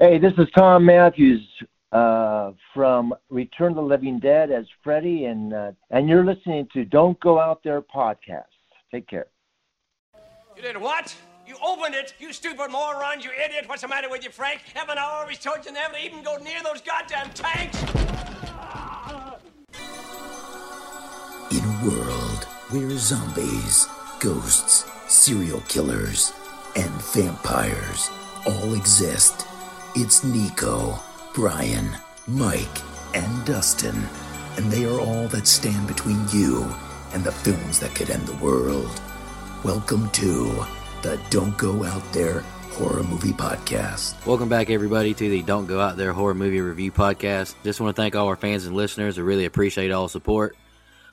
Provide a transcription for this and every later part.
Hey, this is Thom Mathews uh, from Return of the Living Dead as Freddy, and uh, and you're listening to Don't Go Out There podcast. Take care. You did what? You opened it, you stupid moron, you idiot. What's the matter with you, Frank? Haven't I always told you never to even go near those goddamn tanks? In a world where zombies, ghosts, serial killers, and vampires all exist, it's Nicoh, Bryan, Mike, and Dustin, and they are all that stand between you and the films that could end the world. Welcome to the Don't Go Out There Horror Movie Podcast. Welcome back, everybody, to the Don't Go Out There Horror Movie Review Podcast. Just want to thank all our fans and listeners. I really appreciate all support.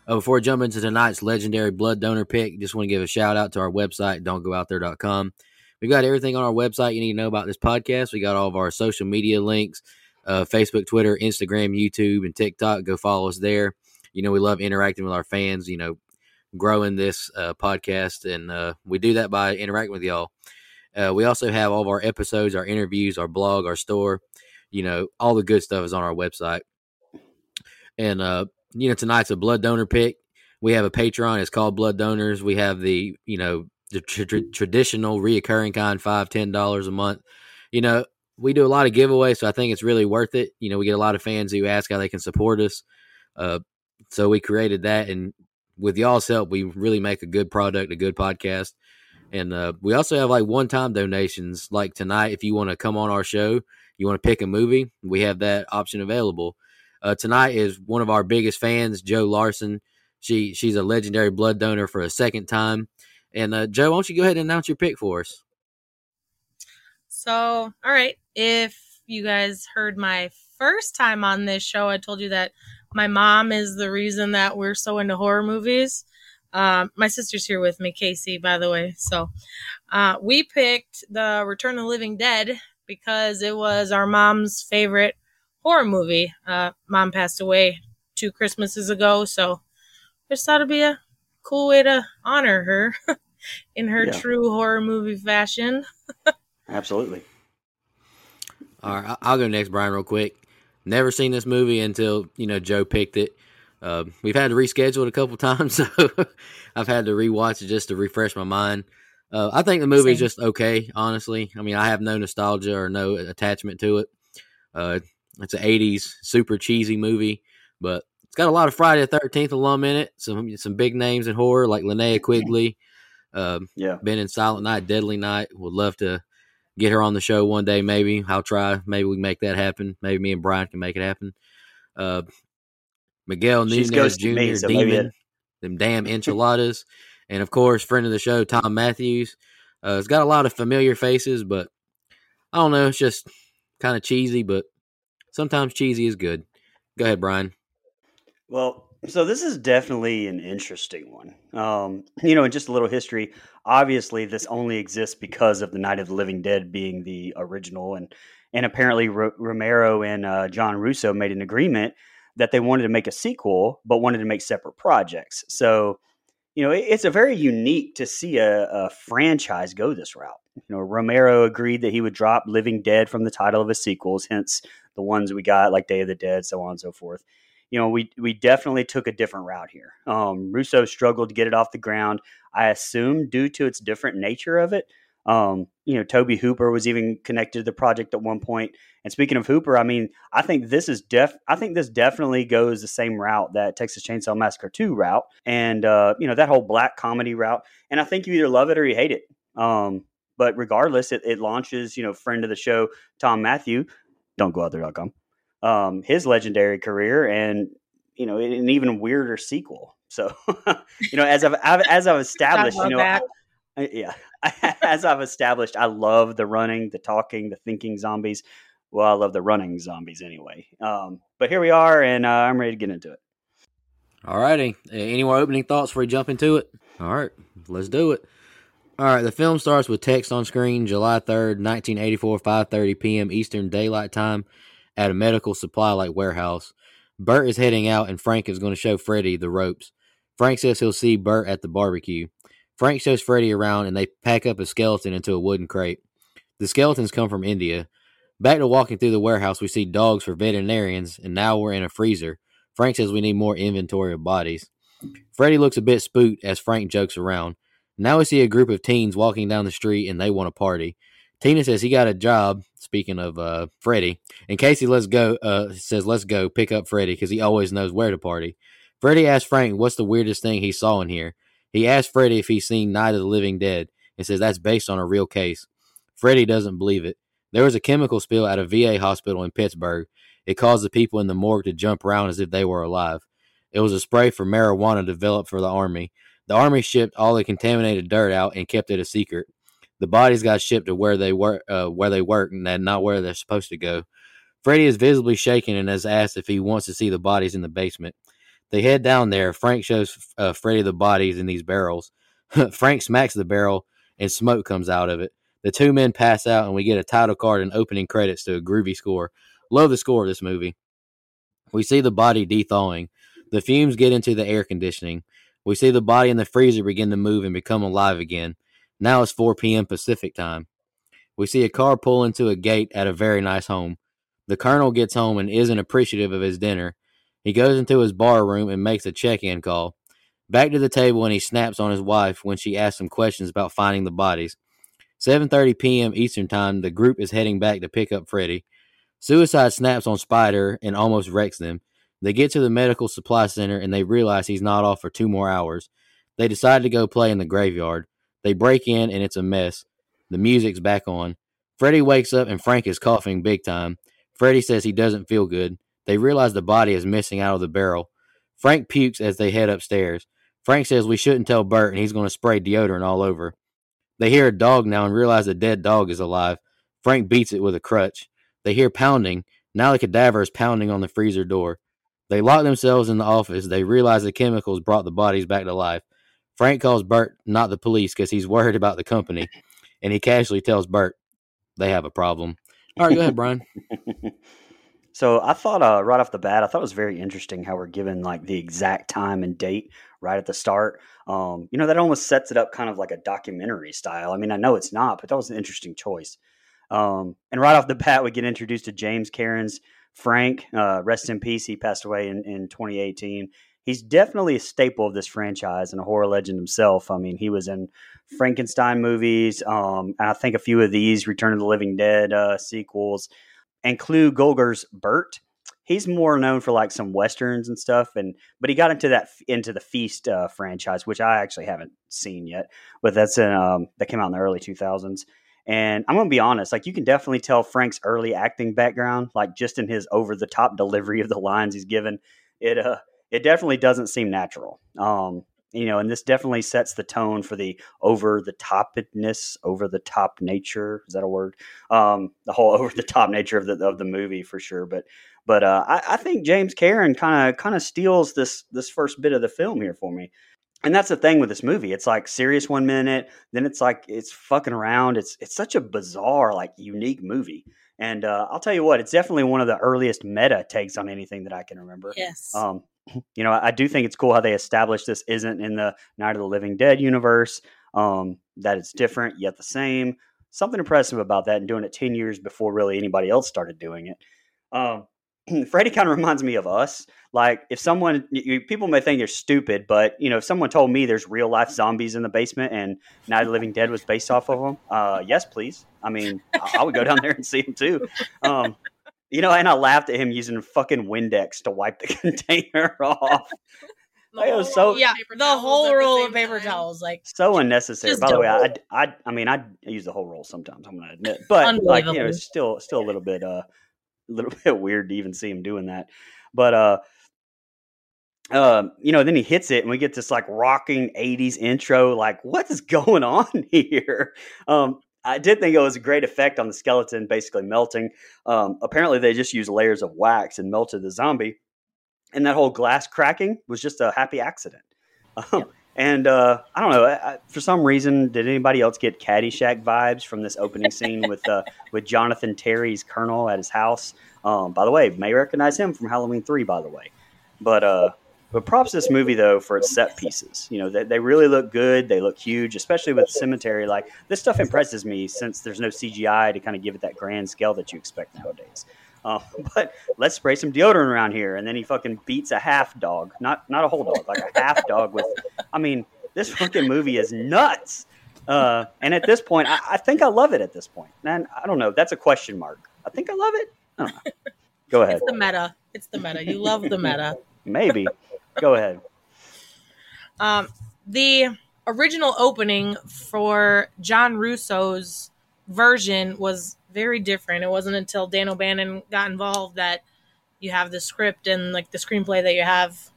Uh, before jumping into tonight's legendary blood donor pick, just want to give a shout out to our website, don'tgoouthere.com. We got everything on our website you need to know about this podcast. We got all of our social media links uh, Facebook, Twitter, Instagram, YouTube, and TikTok. Go follow us there. You know, we love interacting with our fans, you know, growing this uh, podcast, and uh, we do that by interacting with y'all. Uh, we also have all of our episodes, our interviews, our blog, our store. You know, all the good stuff is on our website. And, uh, you know, tonight's a blood donor pick. We have a Patreon. It's called Blood Donors. We have the, you know, the tr- traditional reoccurring kind, five, ten dollars a month. You know, we do a lot of giveaways, so I think it's really worth it. You know, we get a lot of fans who ask how they can support us. Uh, so we created that, and with y'all's help, we really make a good product, a good podcast. And uh, we also have like one time donations. Like tonight, if you want to come on our show, you want to pick a movie, we have that option available. Uh, tonight is one of our biggest fans, Jo Larson. She she's a legendary blood donor for a second time. And uh, Jo, why don't you go ahead and announce your pick for us? So, all right. If you guys heard my first time on this show, I told you that my mom is the reason that we're so into horror movies. Um, my sister's here with me, Kasey, by the way. So, uh, we picked the Return of the Living Dead because it was our mom's favorite horror movie. Uh, mom passed away two Christmases ago, so just thought it'd be a cool way to honor her in her yeah. true horror movie fashion. Absolutely. All right, I'll go next, Bryan, real quick. Never seen this movie until you know Jo picked it. Uh, we've had to reschedule it a couple times, so I've had to rewatch it just to refresh my mind. Uh, I think the movie is just okay, honestly. I mean, I have no nostalgia or no attachment to it. Uh, it's an '80s super cheesy movie, but it's got a lot of Friday the Thirteenth alum in it. Some some big names in horror like Linnea Quigley. Um, yeah, been in Silent Night, Deadly Night. Would love to get her on the show one day. Maybe I'll try. Maybe we can make that happen. Maybe me and Bryan can make it happen. Uh, Miguel Nunez Jr. Me, so Demon, them damn enchiladas, and of course, friend of the show Thom Mathews. Uh, it's got a lot of familiar faces, but I don't know. It's just kind of cheesy, but sometimes cheesy is good. Go ahead, Bryan. Well, so this is definitely an interesting one. Um, you know, in just a little history, obviously this only exists because of the Night of the Living Dead being the original, and and apparently R- Romero and uh, John Russo made an agreement that they wanted to make a sequel, but wanted to make separate projects. So, you know, it, it's a very unique to see a, a franchise go this route. You know, Romero agreed that he would drop Living Dead from the title of his sequels, hence the ones we got like Day of the Dead, so on and so forth you know, we we definitely took a different route here. Um, Russo struggled to get it off the ground. I assume due to its different nature of it. Um, you know, Tobe Hooper was even connected to the project at one point. And speaking of Hooper, I mean, I think this is def. I think this definitely goes the same route that Texas Chainsaw Massacre Two route, and uh, you know that whole black comedy route. And I think you either love it or you hate it. Um, but regardless, it, it launches. You know, friend of the show Tom Matthew. Don't go out there.com um, his legendary career and you know an even weirder sequel. So you know, as I've, I've as I've established, you know, I, I, yeah, as I've established, I love the running, the talking, the thinking zombies. Well, I love the running zombies anyway. Um, but here we are, and uh, I'm ready to get into it. All righty. Any more opening thoughts before we jump into it? All right, let's do it. All right, the film starts with text on screen, July 3rd, 1984, 5.30 p.m. Eastern Daylight Time at a medical supply like warehouse. Bert is heading out, and Frank is going to show Freddy the ropes. Frank says he'll see Bert at the barbecue. Frank shows Freddy around, and they pack up a skeleton into a wooden crate. The skeletons come from India. Back to walking through the warehouse, we see dogs for veterinarians, and now we're in a freezer. Frank says we need more inventory of bodies. Freddy looks a bit spooked as Frank jokes around. Now we see a group of teens walking down the street and they want to party. Tina says he got a job. Speaking of uh, Freddy, and Casey let's go. Uh, says let's go pick up Freddy because he always knows where to party. Freddy asks Frank what's the weirdest thing he saw in here. He asks Freddy if he's seen Night of the Living Dead and says that's based on a real case. Freddy doesn't believe it. There was a chemical spill at a VA hospital in Pittsburgh. It caused the people in the morgue to jump around as if they were alive. It was a spray for marijuana developed for the army. The army shipped all the contaminated dirt out and kept it a secret. The bodies got shipped to where they were, uh, where they work, and not where they're supposed to go. Freddy is visibly shaken and has asked if he wants to see the bodies in the basement. They head down there. Frank shows uh, Freddy the bodies in these barrels. Frank smacks the barrel, and smoke comes out of it. The two men pass out, and we get a title card and opening credits to a groovy score. Love the score of this movie. We see the body thawing. The fumes get into the air conditioning. We see the body in the freezer begin to move and become alive again. Now it's 4 p.m. Pacific time. We see a car pull into a gate at a very nice home. The colonel gets home and isn't appreciative of his dinner. He goes into his bar room and makes a check in call. Back to the table and he snaps on his wife when she asks him questions about finding the bodies. 7:30 p.m. Eastern Time, the group is heading back to pick up Freddy. Suicide snaps on Spider and almost wrecks them. They get to the medical supply center and they realize he's not off for two more hours. They decide to go play in the graveyard. They break in and it's a mess. The music's back on. Freddy wakes up and Frank is coughing big time. Freddy says he doesn't feel good. They realize the body is missing out of the barrel. Frank pukes as they head upstairs. Frank says we shouldn't tell Bert and he's going to spray deodorant all over. They hear a dog now and realize the dead dog is alive. Frank beats it with a crutch. They hear pounding. Now the cadaver is pounding on the freezer door. They lock themselves in the office. They realize the chemicals brought the bodies back to life. Frank calls Bert not the police because he's worried about the company, and he casually tells Bert they have a problem. All right, go ahead, Bryan. so I thought uh, right off the bat, I thought it was very interesting how we're given like the exact time and date right at the start. Um, you know, that almost sets it up kind of like a documentary style. I mean, I know it's not, but that was an interesting choice. Um, and right off the bat, we get introduced to James Karen's Frank. Uh, rest in peace. He passed away in, in 2018 he's definitely a staple of this franchise and a horror legend himself. I mean, he was in Frankenstein movies. Um, I think a few of these Return of the Living Dead uh, sequels, and Clu Gulager's Bert. He's more known for like some westerns and stuff, and but he got into that into the Feast uh, franchise, which I actually haven't seen yet, but that's in, um, that came out in the early two thousands. And I'm gonna be honest, like you can definitely tell Frank's early acting background, like just in his over the top delivery of the lines he's given. It uh it definitely doesn't seem natural. Um, you know, and this definitely sets the tone for the over the topness, over the top nature. Is that a word? Um, the whole over the top nature of the of the movie for sure. But but uh, I, I think James Karen kind of kind of steals this this first bit of the film here for me. And that's the thing with this movie. It's like serious one minute, then it's like it's fucking around. It's it's such a bizarre, like unique movie. And uh, I'll tell you what, it's definitely one of the earliest meta takes on anything that I can remember. Yes. Um, you know, I do think it's cool how they established this isn't in the Night of the Living Dead universe. Um, that it's different yet the same. Something impressive about that, and doing it ten years before really anybody else started doing it. Um, Freddy kind of reminds me of us. Like if someone, you, people may think you're stupid, but you know, if someone told me there's real life zombies in the basement and Night of the Living Dead was based off of them, uh, yes, please. I mean, I, I would go down there and see them too. Um, you know, and I laughed at him using fucking Windex to wipe the container off. Like, it was so yeah, the whole roll of paper time. towels, like so unnecessary. By the way, I, I, I mean, I use the whole roll sometimes. I'm gonna admit, but like, you know, it's still, still a little bit, uh, a little bit weird to even see him doing that. But uh, um, you know, then he hits it, and we get this like rocking '80s intro. Like, what is going on here? Um, I did think it was a great effect on the skeleton basically melting. Um, apparently, they just used layers of wax and melted the zombie, and that whole glass cracking was just a happy accident. Um, And uh, I don't know. I, for some reason, did anybody else get Caddyshack vibes from this opening scene with uh, with Jonathan Terry's Colonel at his house? Um, by the way, may recognize him from Halloween Three. By the way, but uh, But props this movie though for its set pieces. You know, they, they really look good. They look huge, especially with cemetery. Like this stuff impresses me since there's no CGI to kind of give it that grand scale that you expect nowadays. Uh, but let's spray some deodorant around here, and then he fucking beats a half dog, not not a whole dog, like a half dog. With, I mean, this fucking movie is nuts. Uh, and at this point, I, I, think I love it. At this point. point, and I don't know. That's a question mark. I think I love it. I Go ahead. It's the meta. It's the meta. You love the meta. Maybe. Go ahead. Um, the original opening for John Russo's version was very different. It wasn't until Dan O'Bannon got involved that you have the script and like the screenplay that you have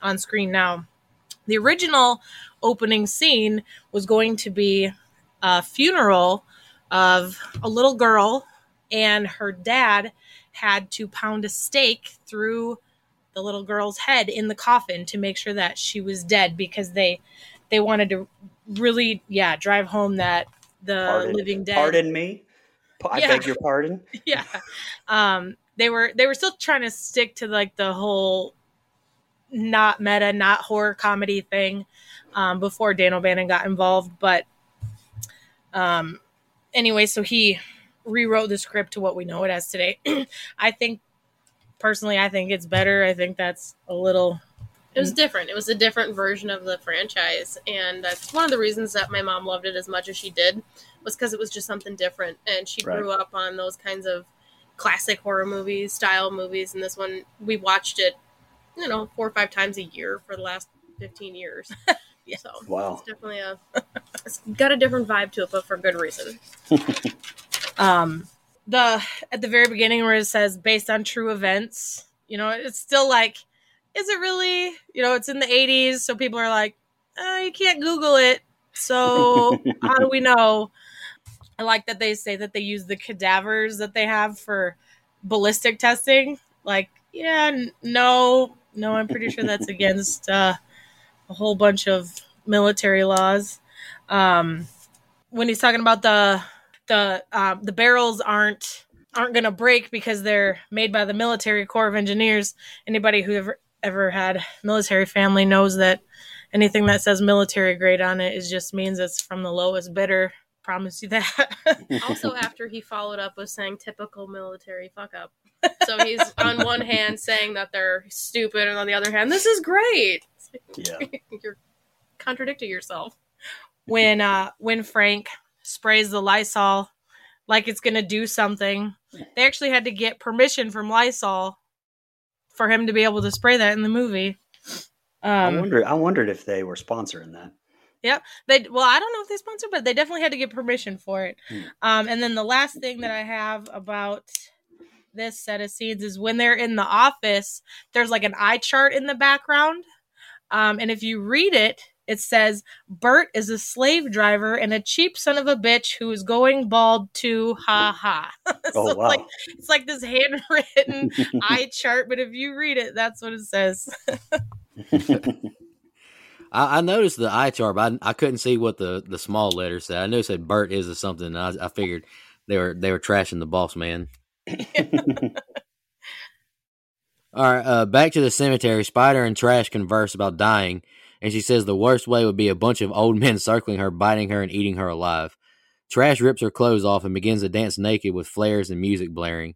on screen now. The original opening scene was going to be a funeral of a little girl, and her dad had to pound a stake through the little girl's head in the coffin to make sure that she was dead because they they wanted to really yeah drive home that the pardon, living dead pardon me i yeah. beg your pardon yeah um they were they were still trying to stick to like the whole not meta not horror comedy thing um, before dan o'bannon got involved but um anyway so he rewrote the script to what we know it as today. I think personally, I think it's better. I think that's a little. It was different. It was a different version of the franchise, and that's one of the reasons that my mom loved it as much as she did, was because it was just something different, and she right. grew up on those kinds of classic horror movies, style movies, and this one we watched it, you know, four or five times a year for the last fifteen years. yeah. So wow, it's definitely a it's got a different vibe to it, but for good reason. um the at the very beginning where it says based on true events you know it's still like is it really you know it's in the 80s so people are like oh, you can't google it so how do we know i like that they say that they use the cadavers that they have for ballistic testing. Like yeah n- no no i'm pretty sure that's against uh, a whole bunch of military laws. Um when he's talking about the the uh, the barrels aren't aren't going to break because they're made by the military corps of engineers. Anybody who ever ever had military family knows that anything that says military grade on it is just means it's from the lowest bidder promise you that also after he followed up with saying typical military fuck up so he's on one hand saying that they're stupid and on the other hand this is great yeah you're contradicting yourself when uh when frank sprays the Lysol like it's going to do something. They actually had to get permission from Lysol for him to be able to spray that in the movie. Um, I wondered. I wondered if they were sponsoring that. Yep. They well, I don't know if they sponsored, but they definitely had to get permission for it. Hmm. Um, and then the last thing that I have about this set of scenes is when they're in the office. There's like an eye chart in the background, um, and if you read it, it says Bert is a slave driver and a cheap son of a bitch who is going bald too. Ha ha. so oh, wow. like it's like this handwritten eye chart, but if you read it, that's what it says. I, I, noticed the eye chart, but I, I, couldn't see what the, the small letters said. I knew it said Bert is or something. I, I figured they were they were trashing the boss man. All right, uh, back to the cemetery. Spider and Trash converse about dying and she says the worst way would be a bunch of old men circling her, biting her, and eating her alive. Trash rips her clothes off and begins to dance naked with flares and music blaring.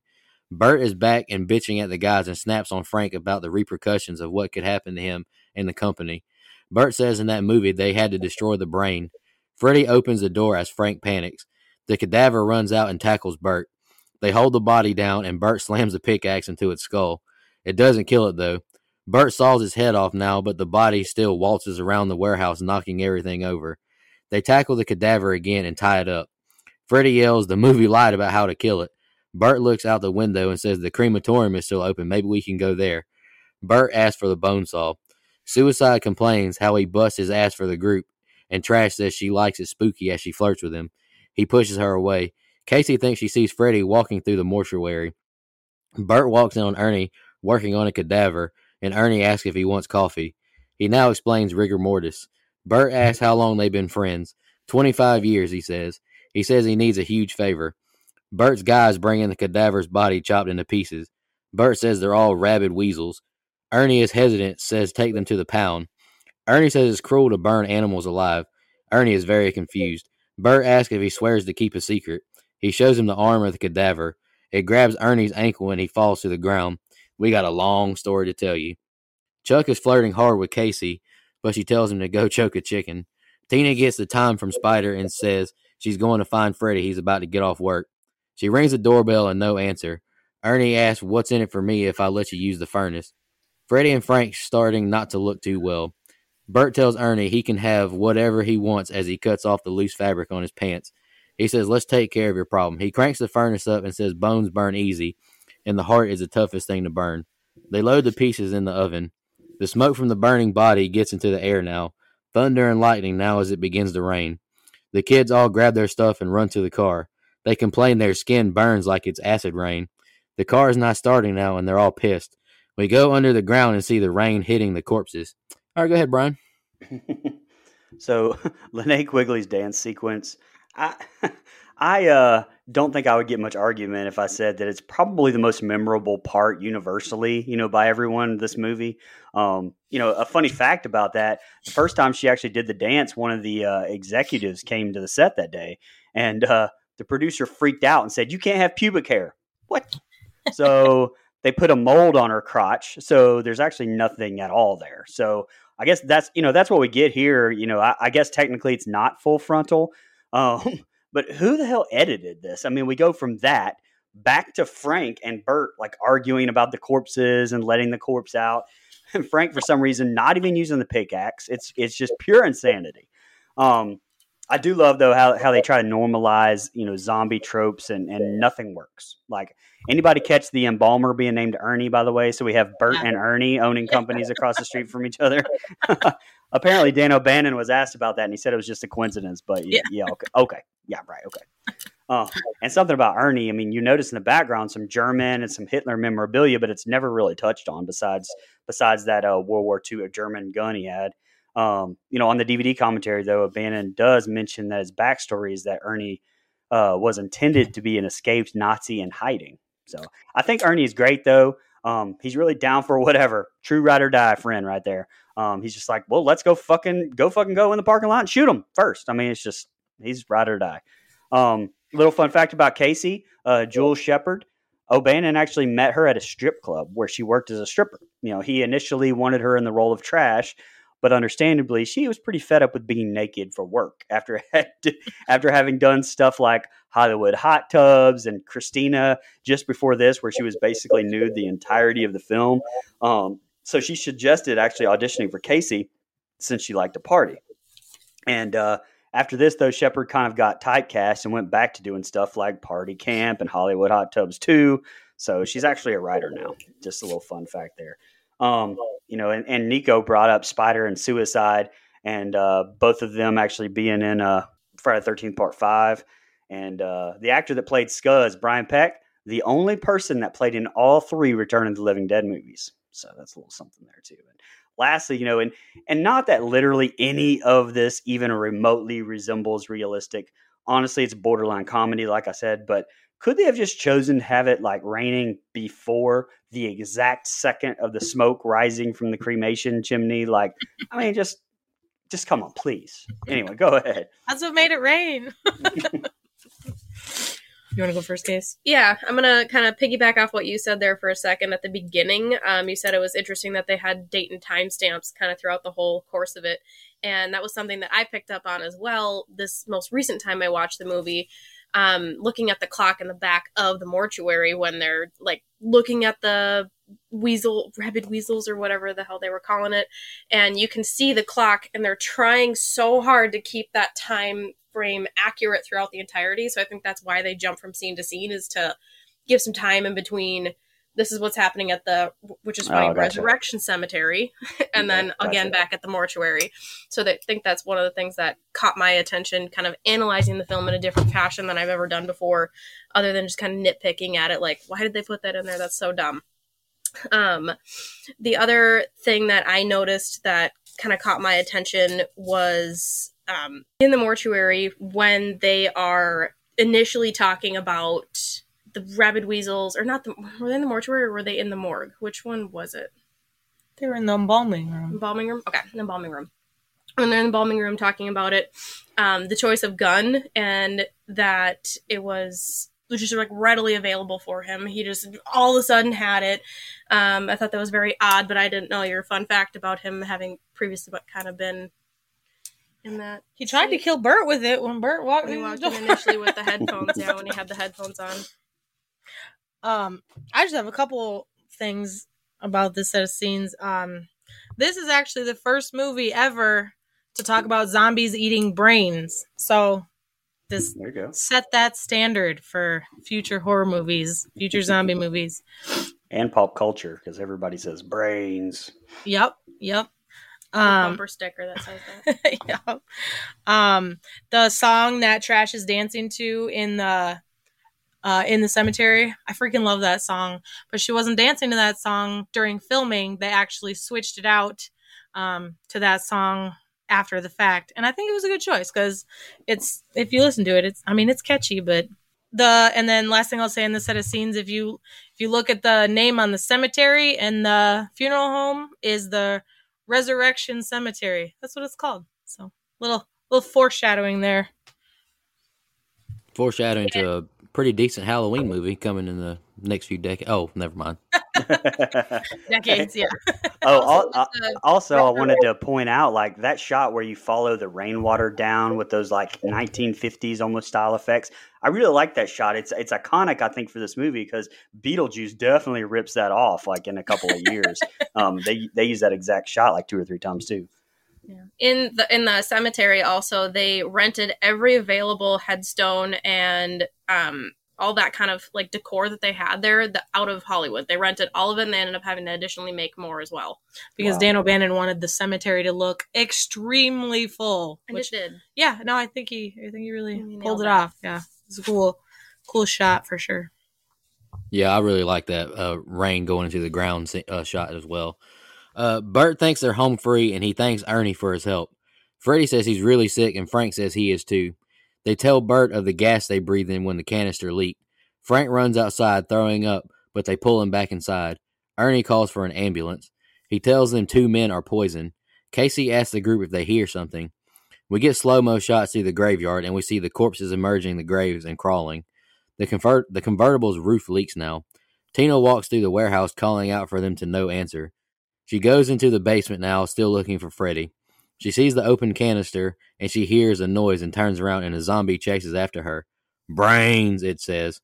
Bert is back and bitching at the guys and snaps on Frank about the repercussions of what could happen to him and the company. Bert says in that movie they had to destroy the brain. Freddy opens the door as Frank panics. The cadaver runs out and tackles Bert. They hold the body down and Bert slams a pickaxe into its skull. It doesn't kill it though. Bert saws his head off now, but the body still waltzes around the warehouse, knocking everything over. They tackle the cadaver again and tie it up. Freddy yells, The movie lied about how to kill it. Bert looks out the window and says, The crematorium is still open. Maybe we can go there. Bert asks for the bone saw. Suicide complains how he busts his ass for the group, and Trash says she likes it spooky as she flirts with him. He pushes her away. Casey thinks she sees Freddy walking through the mortuary. Bert walks in on Ernie working on a cadaver, and Ernie asks if he wants coffee. He now explains rigor mortis. Bert asks how long they've been friends. 25 years, he says. He says he needs a huge favor. Bert's guys bring in the cadaver's body chopped into pieces. Bert says they're all rabid weasels. Ernie is hesitant, says take them to the pound. Ernie says it's cruel to burn animals alive. Ernie is very confused. Bert asks if he swears to keep a secret. He shows him the arm of the cadaver. It grabs Ernie's ankle and he falls to the ground. We got a long story to tell you. Chuck is flirting hard with Casey, but she tells him to go choke a chicken. Tina gets the time from Spider and says she's going to find Freddy. He's about to get off work. She rings the doorbell and no answer. Ernie asks, What's in it for me if I let you use the furnace? Freddy and Frank starting not to look too well. Bert tells Ernie he can have whatever he wants as he cuts off the loose fabric on his pants. He says, Let's take care of your problem. He cranks the furnace up and says, Bones burn easy, and the heart is the toughest thing to burn. They load the pieces in the oven. The smoke from the burning body gets into the air now. Thunder and lightning now as it begins to rain. The kids all grab their stuff and run to the car. They complain their skin burns like it's acid rain. The car is not starting now, and they're all pissed. We go under the ground and see the rain hitting the corpses. All right, go ahead, Bryan. so, Linnea Quigley's dance sequence. I, I uh, don't think I would get much argument if I said that it's probably the most memorable part universally, you know, by everyone. This movie. Um, you know, a funny fact about that: the first time she actually did the dance, one of the uh, executives came to the set that day, and uh, the producer freaked out and said, "You can't have pubic hair." What? So they put a mold on her crotch, so there's actually nothing at all there. So I guess that's you know that's what we get here. You know, I, I guess technically it's not full frontal, um, but who the hell edited this? I mean, we go from that back to Frank and Bert like arguing about the corpses and letting the corpse out, and Frank for some reason not even using the pickaxe. It's it's just pure insanity. Um, I do love though how, how they try to normalize you know zombie tropes and and nothing works. Like anybody catch the embalmer being named Ernie by the way? So we have Bert and Ernie owning companies across the street from each other. Apparently Dan O'Bannon was asked about that and he said it was just a coincidence. But yeah, yeah, okay, okay, yeah, right, okay. Uh, and something about Ernie. I mean, you notice in the background some German and some Hitler memorabilia, but it's never really touched on besides besides that uh, World War II a German gun he had. Um, you know, on the DVD commentary, though, O'Bannon does mention that his backstory is that Ernie uh, was intended to be an escaped Nazi in hiding. So I think Ernie is great, though. Um, he's really down for whatever. True ride or die friend right there. Um, he's just like, well, let's go fucking go fucking go in the parking lot and shoot him first. I mean, it's just he's ride or die. Um, little fun fact about Casey, uh, Jewel Shepard. O'Bannon actually met her at a strip club where she worked as a stripper. You know, he initially wanted her in the role of trash, but understandably, she was pretty fed up with being naked for work after after having done stuff like Hollywood hot tubs and Christina just before this, where she was basically nude the entirety of the film. Um, so she suggested actually auditioning for Casey since she liked to party. And uh, after this, though, Shepard kind of got typecast and went back to doing stuff like Party Camp and Hollywood Hot Tubs too. So she's actually a writer now. Just a little fun fact there. Um, you know, and, and Nicoh brought up Spider and Suicide, and uh, both of them actually being in uh, Friday Thirteenth Part Five. And uh, the actor that played Scuzz, Brian Peck, the only person that played in all three Return of the Living Dead movies. So that's a little something there too. And lastly, you know, and and not that literally any of this even remotely resembles realistic. Honestly, it's borderline comedy, like I said, but could they have just chosen to have it like raining before the exact second of the smoke rising from the cremation chimney? Like, I mean, just just come on, please. Anyway, go ahead. That's what made it rain. You want to go first, Case? Yeah, I'm gonna kind of piggyback off what you said there for a second at the beginning. Um, you said it was interesting that they had date and time stamps kind of throughout the whole course of it, and that was something that I picked up on as well. This most recent time I watched the movie, um, looking at the clock in the back of the mortuary when they're like looking at the weasel rabid weasels or whatever the hell they were calling it. And you can see the clock and they're trying so hard to keep that time frame accurate throughout the entirety. So i think that's why they jump from scene to scene is to give some time in between this is what's happening at the which is funny oh, gotcha. resurrection cemetery and then gotcha. again back at the mortuary so i think that's one of the things that caught my attention kind of analyzing the film in a different fashion than i've ever done before other than just kind of nitpicking at it like why did they put that in there that's so dumb um the other thing that i noticed that kind of caught my attention was um, in the mortuary when they are initially talking about the rabid weasels, or not the were they in the mortuary or were they in the morgue? Which one was it? They were in the embalming room. Embalming room. Okay, the embalming room. When they're in the embalming room talking about it, um, the choice of gun and that it was just like readily available for him. He just all of a sudden had it. Um, I thought that was very odd, but I didn't know your fun fact about him having previously but kind of been in that. He tried to kill Bert with it when Bert walked, When he walked in initially with the headphones. Yeah, when he had the headphones on. Um, I just have a couple things about this set of scenes. Um, this is actually the first movie ever to talk about zombies eating brains. So this There you go. set that standard for future horror movies, future zombie movies. And pop culture because everybody says brains. Yep, yep. Um, bumper sticker that says that. yep. Um, the song that Trash is dancing to in the uh, in the cemetery. I freaking love that song. But she wasn't dancing to that song during filming. They actually switched it out um, to that song after the fact, and I think it was a good choice because it's if you listen to it, it's I mean it's catchy, but the and then last thing I'll say in the set of scenes, if you if you look at the name on the cemetery and the funeral home is the Resurrection Cemetery. That's what it's called. So little little foreshadowing there. Foreshadowing to a pretty decent Halloween movie coming in the next few decades. Oh, never mind. Decades, yeah. Oh, Also, al- with also, I wanted to point out like that shot where you follow the rainwater down with those like 1950s almost style effects. I really like that shot. It's it's iconic, I think, for this movie because Beetlejuice definitely rips that off like in a couple of years. um, they they use that exact shot like two or three times too. In the in the cemetery also they rented every available headstone and um all that kind of like decor that they had there the, out of hollywood they rented all of it and they ended up having to additionally make more as well Because Wow. Dan O'Bannon wanted the cemetery to look extremely full. and Which it did yeah, no, I think he I think he really He pulled it it. off. Yeah. It's a cool cool shot for sure. Yeah, I really like that uh, rain going into the ground uh, shot as well. Uh, Bert thinks they're home free, and he thanks Ernie for his help. Freddie says he's really sick, and Frank says he is too. They tell Bert of the gas they breathe in when the canister leaked. Frank runs outside, throwing up, but they pull him back inside. Ernie calls for an ambulance. He tells them two men are poisoned. Casey asks the group if they hear something. We get slow mo shots through the graveyard, and we see the corpses emerging the graves and crawling. The convert the convertible's roof leaks now. Tina walks through the warehouse calling out for them to no answer. She goes into the basement now, still looking for Freddy. She sees the open canister and she hears a noise and turns around and a zombie chases after her. Brains, it says.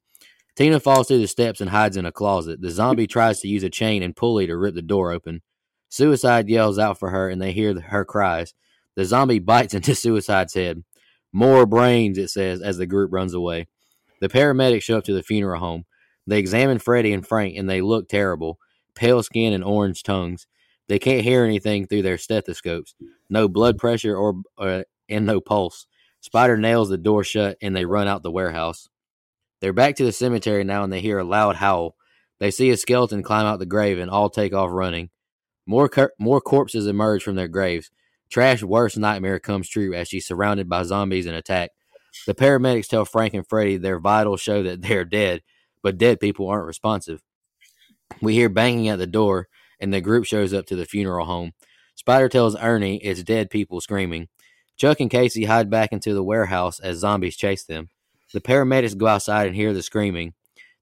Tina falls through the steps and hides in a closet. The zombie tries to use a chain and pulley to rip the door open. Suicide yells out for her and they hear her cries. The zombie bites into Suicide's head. More brains, it says, as the group runs away. The paramedics show up to the funeral home. They examine Freddie and Frank and they look terrible pale skin and orange tongues. They can't hear anything through their stethoscopes. No blood pressure or uh, and no pulse. Spider nails the door shut and they run out the warehouse. They're back to the cemetery now and they hear a loud howl. They see a skeleton climb out the grave and all take off running. More more corpses emerge from their graves. Trash's worst nightmare comes true as she's surrounded by zombies and attacked. The paramedics tell Frank and Freddy their vitals show that they're dead, but dead people aren't responsive. We hear banging at the door, and the group shows up to the funeral home. Spider tells Ernie it's dead people screaming. Chuck and Casey hide back into the warehouse as zombies chase them. The paramedics go outside and hear the screaming.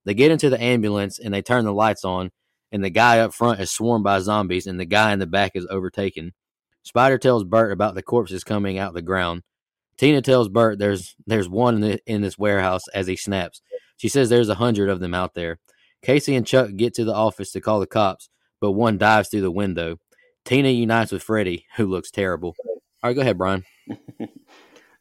They get into the ambulance and they turn the lights on, and the guy up front is swarmed by zombies, and the guy in the back is overtaken. Spider tells Bert about the corpses coming out the ground. Tina tells Bert there's there's one in, the, in this warehouse as he snaps. She says there's a hundred of them out there. Casey and Chuck get to the office to call the cops, but one dives through the window. Tina unites with Freddy, who looks terrible. All right, go ahead, Bryan.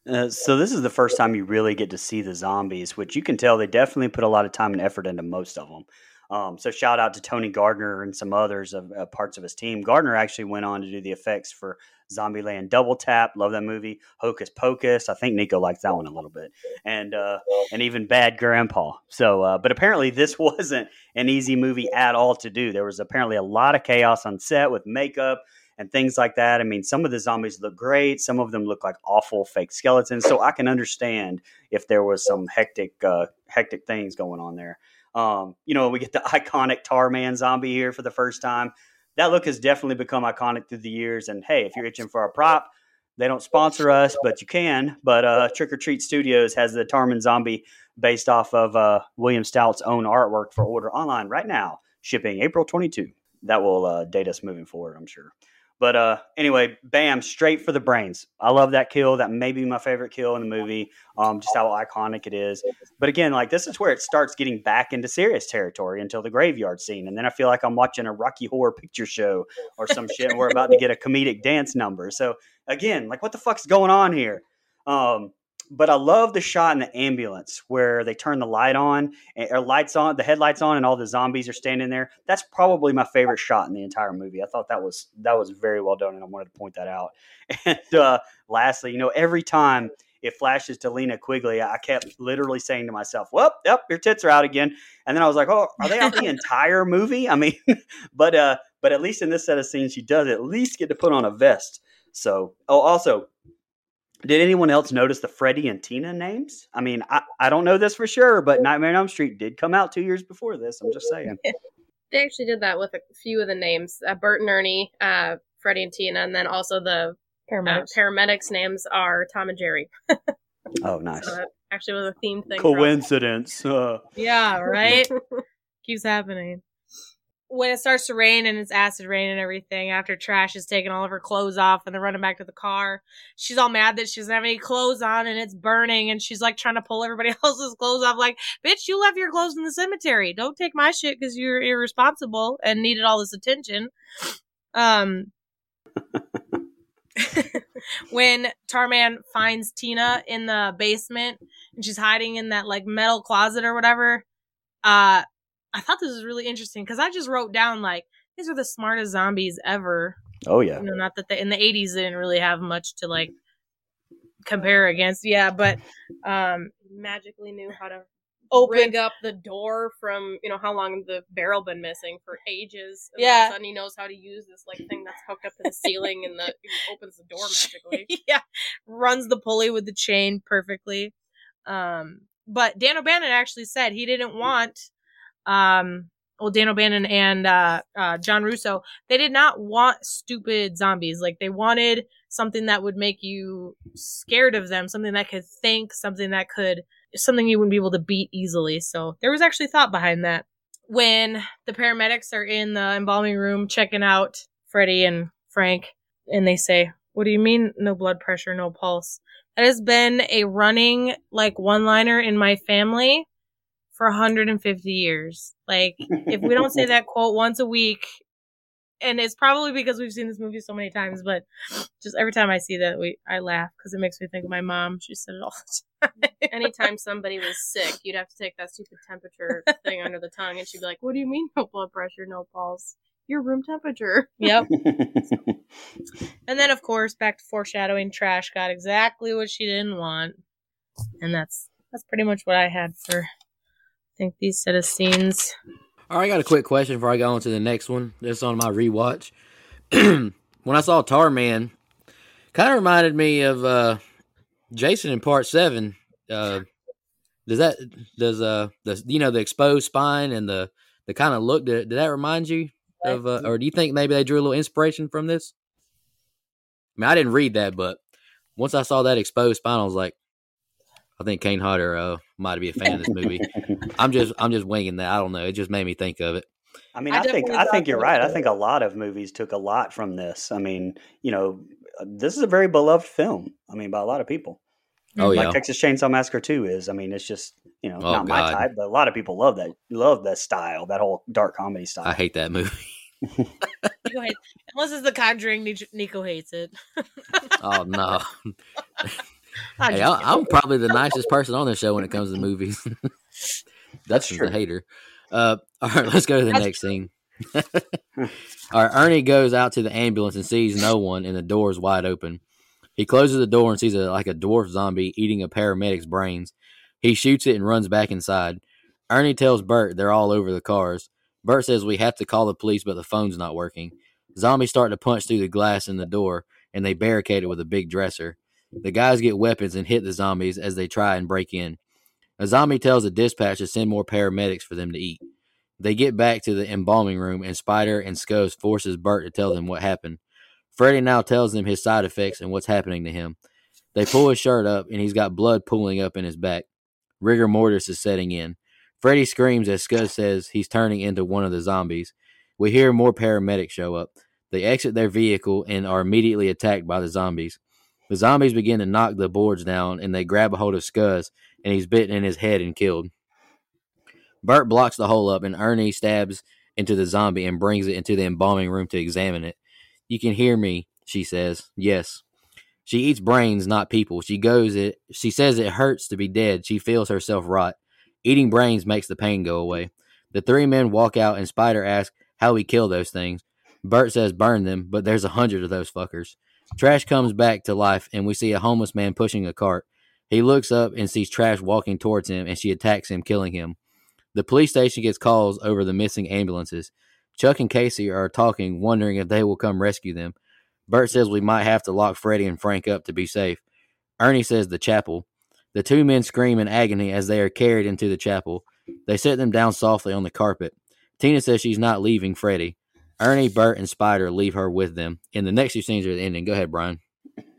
Uh, so this is the first time you really get to see the zombies, which you can tell they definitely put a lot of time and effort into most of them. Um, so shout out to Tony Gardner and some others of uh, parts of his team. Gardner actually went on to do the effects for Zombieland Double Tap. Love that movie. Hocus Pocus. I think Nicoh likes that one a little bit, and uh, and even Bad Grandpa. So, uh, but apparently this wasn't an easy movie at all to do. There was apparently a lot of chaos on set with makeup and things like that. I mean, some of the zombies look great. Some of them look like awful fake skeletons. So I can understand if there was some hectic, uh, hectic things going on there. Um, you know, we get the iconic Tar Man zombie here for the first time. That look has definitely become iconic through the years. And hey, if you're itching for a prop, they don't sponsor us, but you can. But uh, Trick or Treat Studios has the Tarman zombie based off of uh, William Stout's own artwork for order online right now, shipping April 22. That will uh, date us moving forward, I'm sure. But uh, anyway, bam, straight for the brains. I love that kill. That may be my favorite kill in the movie. Um, just how iconic it is. But again, like this is where it starts getting back into serious territory until the graveyard scene, and then I feel like I'm watching a Rocky Horror Picture Show or some shit. and we're about to get a comedic dance number. So again, like what the fuck's going on here? Um, but I love the shot in the ambulance where they turn the light on or lights on, the headlights on, and all the zombies are standing there. That's probably my favorite shot in the entire movie. I thought that was that was very well done, and I wanted to point that out. And uh, lastly, you know, every time it flashes to Linnea Quigley, I kept literally saying to myself, "Well, yep, your tits are out again." And then I was like, "Oh, are they out the entire movie?" I mean, but uh, but at least in this set of scenes, she does at least get to put on a vest. So, oh, also did anyone else notice the Freddie and Tina names? I mean, I, I don't know this for sure, but Nightmare on Elm Street did come out two years before this. I'm just saying. they actually did that with a few of the names uh, Bert and Ernie, uh, Freddie and Tina, and then also the paramedics. Uh, paramedics names are Tom and Jerry. oh, nice. So actually was a theme thing. Coincidence. Uh. Yeah, right? Keeps happening when it starts to rain and it's acid rain and everything, after Trash has taken all of her clothes off and they're running back to the car, she's all mad that she doesn't have any clothes on and it's burning and she's like trying to pull everybody else's clothes off. Like, bitch, you left your clothes in the cemetery. Don't take my shit because you're irresponsible and needed all this attention. Um, when Tarman finds Tina in the basement and she's hiding in that like metal closet or whatever, uh, I thought this was really interesting because I just wrote down like these are the smartest zombies ever. Oh yeah. You know, not that they in the eighties they didn't really have much to like compare against. Yeah, but um magically knew how to open up the door from you know how long the barrel been missing for ages. And yeah, all of a sudden he knows how to use this like thing that's hooked up to the ceiling and the opens the door magically. yeah, runs the pulley with the chain perfectly. Um, but Dan O'Bannon actually said he didn't want um, well, Dan O'Bannon and uh, uh, John Russo, they did not want stupid zombies. Like they wanted something that would make you scared of them, something that could think, something that could, something you wouldn't be able to beat easily. So there was actually thought behind that. When the paramedics are in the embalming room checking out Freddie and Frank, and they say, "What do you mean, no blood pressure, no pulse?" That has been a running like one liner in my family for 150 years. Like, if we don't say that quote once a week, and it's probably because we've seen this movie so many times, but just every time I see that, we I laugh because it makes me think of my mom. She said it all the time. Anytime somebody was sick, you'd have to take that stupid temperature thing under the tongue, and she'd be like, "What do you mean, no blood pressure, no pulse? Your room temperature." Yep. and then, of course, back to foreshadowing. Trash got exactly what she didn't want, and that's that's pretty much what I had for think these set of scenes. All right, I got a quick question before I go on to the next one. This on my rewatch. when I saw Tar Man, kind of reminded me of uh, Jason in Part Seven. Uh, does that does uh the you know the exposed spine and the the kind of look did, did that remind you of uh, or do you think maybe they drew a little inspiration from this? I mean, I didn't read that, but once I saw that exposed spine, I was like, I think Kane Hodder uh, might be a fan of this movie. I'm just I'm just winging that. I don't know. It just made me think of it. I mean, I, I think I think you're right. I think a lot of movies took a lot from this. I mean, you know, this is a very beloved film. I mean, by a lot of people. Oh like yeah, Texas Chainsaw Massacre Two is. I mean, it's just you know oh, not God. my type, but a lot of people love that love that style, that whole dark comedy style. I hate that movie. Unless it's The Conjuring, Nicoh hates it. oh no. hey, I, am probably the nicest person on the show when it comes to movies. That's, the hater. Uh, all right, let's go to the That's next scene. all right, Ernie goes out to the ambulance and sees no one, and the door is wide open. He closes the door and sees a, like a dwarf zombie eating a paramedic's brains. He shoots it and runs back inside. Ernie tells Bert they're all over the cars. Bert says we have to call the police, but the phone's not working. Zombies start to punch through the glass in the door, and they barricade it with a big dresser. The guys get weapons and hit the zombies as they try and break in. A zombie tells the dispatch to send more paramedics for them to eat. They get back to the embalming room, and Spider and Scuzz forces Bert to tell them what happened. Freddy now tells them his side effects and what's happening to him. They pull his shirt up, and he's got blood pooling up in his back. Rigor mortis is setting in. Freddy screams as Scuzz says he's turning into one of the zombies. We hear more paramedics show up. They exit their vehicle and are immediately attacked by the zombies. The zombies begin to knock the boards down, and they grab a hold of Scuzz, and he's bitten in his head and killed. Bert blocks the hole up, and Ernie stabs into the zombie and brings it into the embalming room to examine it. You can hear me, she says. Yes. She eats brains, not people. She goes it she says it hurts to be dead. She feels herself rot. Eating brains makes the pain go away. The three men walk out and Spider asks how we kill those things. Bert says burn them, but there's a hundred of those fuckers. Trash comes back to life and we see a homeless man pushing a cart. He looks up and sees Trash walking towards him and she attacks him, killing him. The police station gets calls over the missing ambulances. Chuck and Casey are talking, wondering if they will come rescue them. Bert says we might have to lock Freddy and Frank up to be safe. Ernie says the chapel. The two men scream in agony as they are carried into the chapel. They set them down softly on the carpet. Tina says she's not leaving Freddy. Ernie, Bert, and Spider leave her with them. In the next two scenes are the ending. Go ahead, Bryan.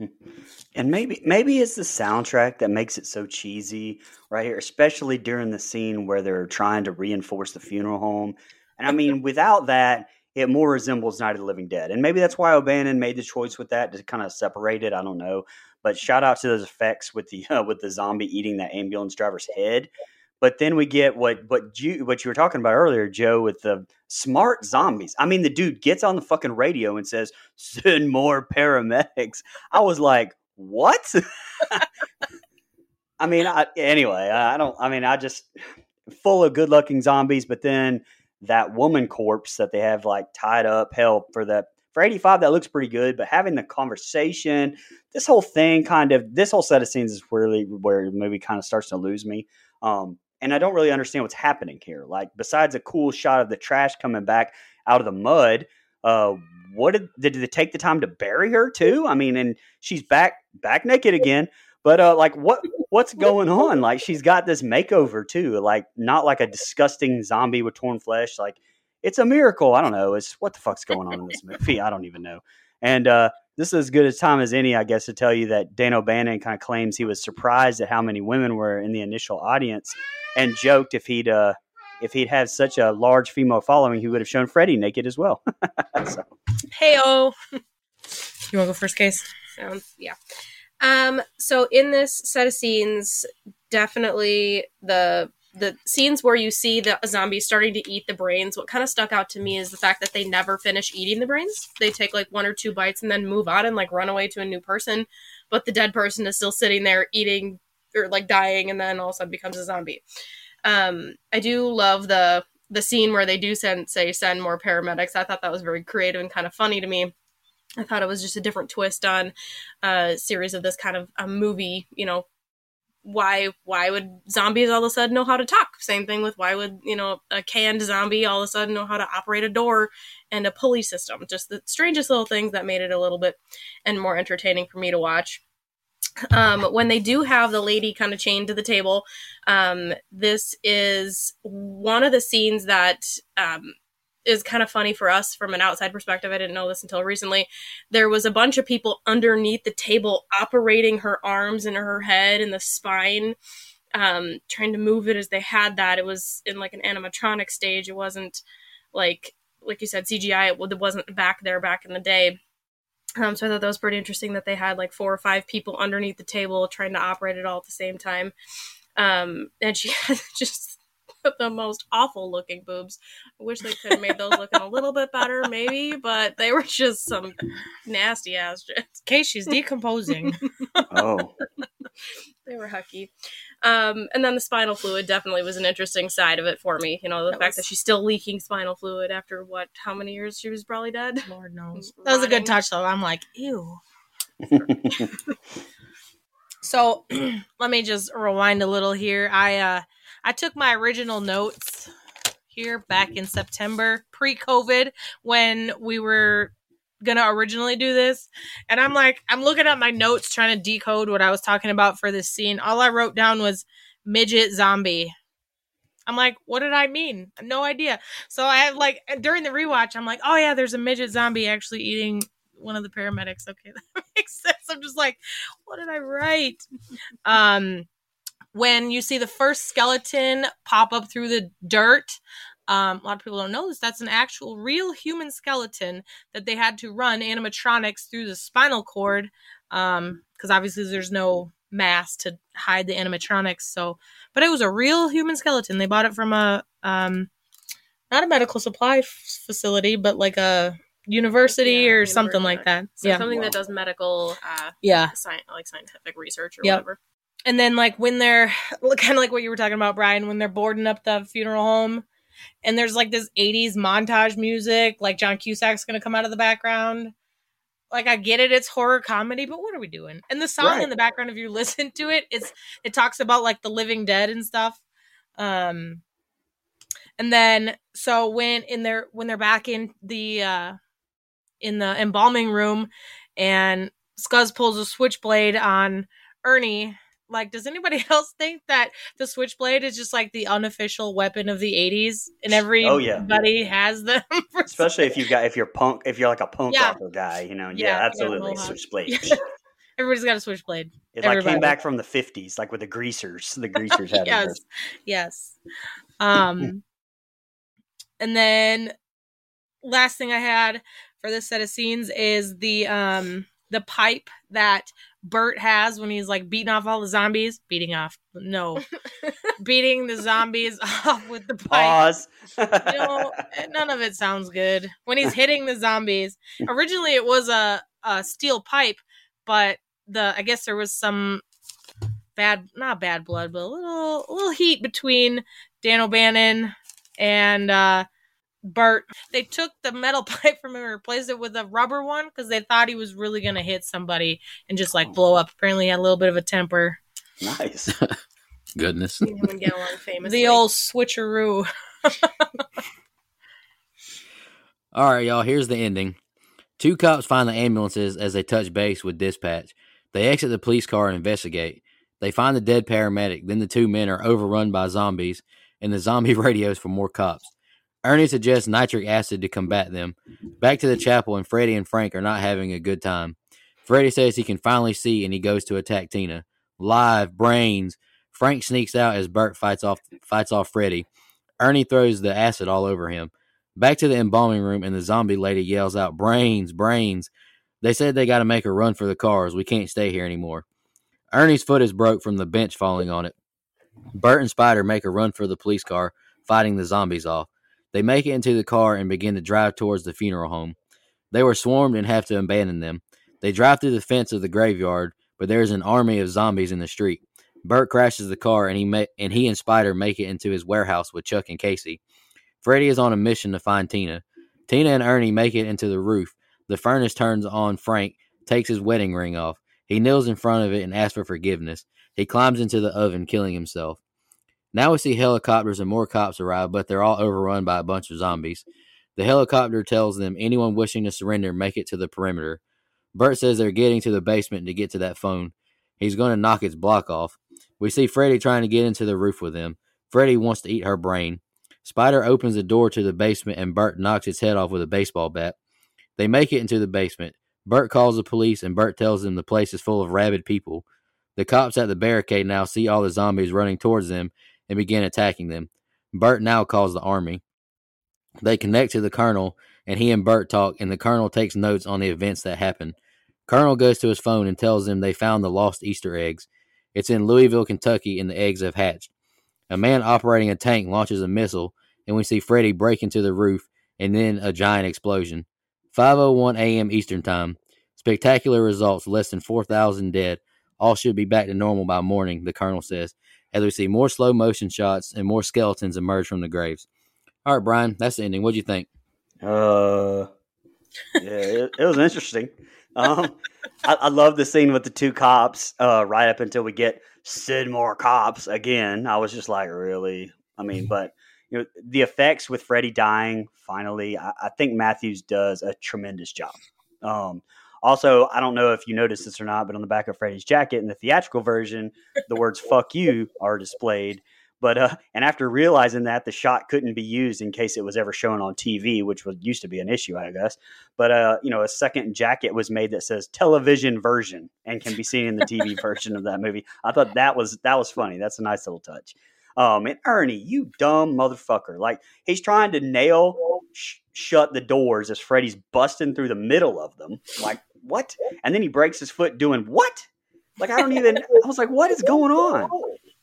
And maybe maybe it's the soundtrack that makes it so cheesy right here, especially during the scene where they're trying to reinforce the funeral home. And I mean, without that, it more resembles Night of the Living Dead. And maybe that's why O'Bannon made the choice with that to kind of separate it. I don't know. But shout out to those effects with the uh, with the zombie eating that ambulance driver's head. But then we get what what you what you were talking about earlier, Jo, with the smart zombies. I mean, the dude gets on the fucking radio and says, "Send more paramedics." I was like, "What?" I mean, I, anyway, I don't. I mean, I just full of good-looking zombies, but then that woman corpse that they have like tied up. Hell, for the for 85, that looks pretty good. But having the conversation, this whole thing kind of this whole set of scenes is really where the movie kind of starts to lose me. Um, and I don't really understand what's happening here. Like besides a cool shot of the trash coming back out of the mud, uh, what did did they take the time to bury her too? I mean, and she's back back naked again. But uh, like, what what's going on? Like, she's got this makeover too. Like, not like a disgusting zombie with torn flesh. Like, it's a miracle. I don't know. It's what the fuck's going on in this movie? I don't even know. And uh, this is as good a time as any, I guess, to tell you that Dan O'Bannon kind of claims he was surprised at how many women were in the initial audience, and joked if he'd uh, if he'd had such a large female following, he would have shown Freddy naked as well. so. Hey oh, you want to go first, case? Sounds yeah. Um, so in this set of scenes, definitely the the scenes where you see the zombies starting to eat the brains, what kind of stuck out to me is the fact that they never finish eating the brains. They take like one or two bites and then move on and like run away to a new person, but the dead person is still sitting there eating or like dying and then all of a sudden becomes a zombie. Um, I do love the the scene where they do send say send more paramedics. I thought that was very creative and kind of funny to me. I thought it was just a different twist on a series of this kind of a movie, you know, why why would zombies all of a sudden know how to talk? Same thing with why would, you know, a canned zombie all of a sudden know how to operate a door and a pulley system. Just the strangest little things that made it a little bit and more entertaining for me to watch. Um, when they do have the lady kind of chained to the table, um, this is one of the scenes that um, is kind of funny for us from an outside perspective. I didn't know this until recently. There was a bunch of people underneath the table operating her arms and her head and the spine, um, trying to move it as they had that. It was in like an animatronic stage. It wasn't like like you said CGI. It wasn't back there back in the day. Um, so I thought that was pretty interesting that they had like four or five people underneath the table trying to operate it all at the same time. Um, and she had just the most awful looking boobs. I wish they could have made those looking a little bit better, maybe, but they were just some nasty ass. case she's decomposing. oh, they were hucky. Um, and then the spinal fluid definitely was an interesting side of it for me. You know, the that fact was... that she's still leaking spinal fluid after what? How many years she was probably dead? Lord knows. That was a good touch, though. I'm like, ew. so let me just rewind a little here. I uh I took my original notes here back in September, pre COVID, when we were gonna originally do this. And I'm like, I'm looking at my notes trying to decode what I was talking about for this scene. All I wrote down was midget zombie. I'm like, what did I mean? No idea. So I have like during the rewatch, I'm like, oh yeah, there's a midget zombie actually eating one of the paramedics. Okay, that makes sense. I'm just like, what did I write? um, when you see the first skeleton pop up through the dirt, um, a lot of people don't know this. That's an actual real human skeleton that they had to run animatronics through the spinal cord, because um, obviously there's no mask to hide the animatronics. So, but it was a real human skeleton. They bought it from a um, not a medical supply f- facility, but like a university Yeah, or something like that. So yeah, something that does medical, uh, yeah. sci- like scientific research or Yep. whatever. And then like when they're kind of like what you were talking about, Bryan, when they're boarding up the funeral home, and there's like this '80s montage music, like John Cusack's gonna come out of the background. Like I get it, it's horror comedy, but what are we doing? And the song Right. in the background, if you listen to it, it's it talks about like the living dead and stuff. Um, and then so when in their when they're back in the uh in the embalming room, and Scuzz pulls a switchblade on Ernie. Like, does anybody else think that the switchblade is just like the unofficial weapon of the '80s, and Oh, yeah. everybody has them? Especially if you've got if you're punk if you're like a punk Yeah. rocker guy, you know. Yeah, Yeah, you absolutely. Switchblade. Everybody's got a switchblade. It like came back from the fifties, like with the greasers. The greasers had yes, it. yes. Um, and then last thing I had for this set of scenes is the um the pipe that Bert has when he's like beating off all the zombies. Beating off, no, beating the zombies off with the pipe. Pause. You know, none of it sounds good when he's hitting the zombies. Originally, it was a, a steel pipe, but the I guess there was some bad, not bad blood, but a little a little heat between Dan O'Bannon and uh, Bert. They took the metal pipe from him and replaced it with a rubber one because they thought he was really gonna hit somebody and just like blow up. Apparently, he had a little bit of a temper. nice. Goodness. Me and him would get along. The old switcheroo. All right, y'all. Here's the ending. Two cops find the ambulances as they touch base with dispatch. They exit the police car and investigate. They find the dead paramedic. Then the two men are overrun by zombies, and the zombie radios for more cops. Ernie suggests nitric acid to combat them. Back to the chapel, and Freddy and Frank are not having a good time. Freddy says he can finally see, and he goes to attack Tina. Live brains. Frank sneaks out as Bert fights off fights off Freddy. Ernie throws the acid all over him. Back to the embalming room, and the zombie lady yells out, Brains, brains. They said they got to make a run for the cars. We can't stay here anymore. Ernie's foot is broke from the bench falling on it. Bert and Spider make a run for the police car, fighting the zombies off. They make it into the car and begin to drive towards the funeral home. They were swarmed and have to abandon them. They drive through the fence of the graveyard, but there is an army of zombies in the street. Bert crashes the car, and he ma- and he and Spider make it into his warehouse with Chuck and Casey. Freddy is on a mission to find Tina. Tina and Ernie make it into the roof. The furnace turns on Frank, takes his wedding ring off. He kneels in front of it and asks for forgiveness. He climbs into the oven, killing himself. Now we see helicopters and more cops arrive, but they're all overrun by a bunch of zombies. The helicopter tells them anyone wishing to surrender make it to the perimeter. Bert says they're getting to the basement to get to that phone. He's going to knock its block off. We see Freddy trying to get into the roof with them. Freddy wants to eat her brain. Spider opens the door to the basement and Bert knocks its head off with a baseball bat. They make it into the basement. Bert calls the police and Bert tells them the place is full of rabid people. The cops at the barricade now see all the zombies running towards them and begin attacking them. Bert now calls the army. They connect to the colonel and he and Bert talk and the colonel takes notes on the events that happened. Colonel goes to his phone and tells them they found the lost Easter eggs. It's in Louisville, Kentucky, and the eggs have hatched. A man operating a tank launches a missile, and we see Freddy break into the roof and then a giant explosion. 5:01 a.m. Eastern Time. Spectacular results, less than 4,000 dead. All should be back to normal by morning, the colonel says, as we see more slow motion shots and more skeletons emerge from the graves. All right, Bryan, that's the ending. What'd you think? Uh, yeah, it, it was interesting. Um, I, I love the scene with the two cops. Uh, right up until we get Sid more cops again. I was just like, really? I mean, but you know, the effects with Freddy dying. Finally, I, I think Mathews does a tremendous job. Um, also, I don't know if you noticed this or not, but on the back of Freddy's jacket in the theatrical version, the words "fuck you" are displayed. But uh, and after realizing that the shot couldn't be used in case it was ever shown on TV, which was used to be an issue, I guess. But uh, you know, a second jacket was made that says television version and can be seen in the TV version of that movie. I thought that was that was funny. That's a nice little touch. Um, and Ernie, you dumb motherfucker! Like he's trying to nail sh- shut the doors as Freddy's busting through the middle of them. Like what? And then he breaks his foot doing what? Like I don't even. I was like, what is going on?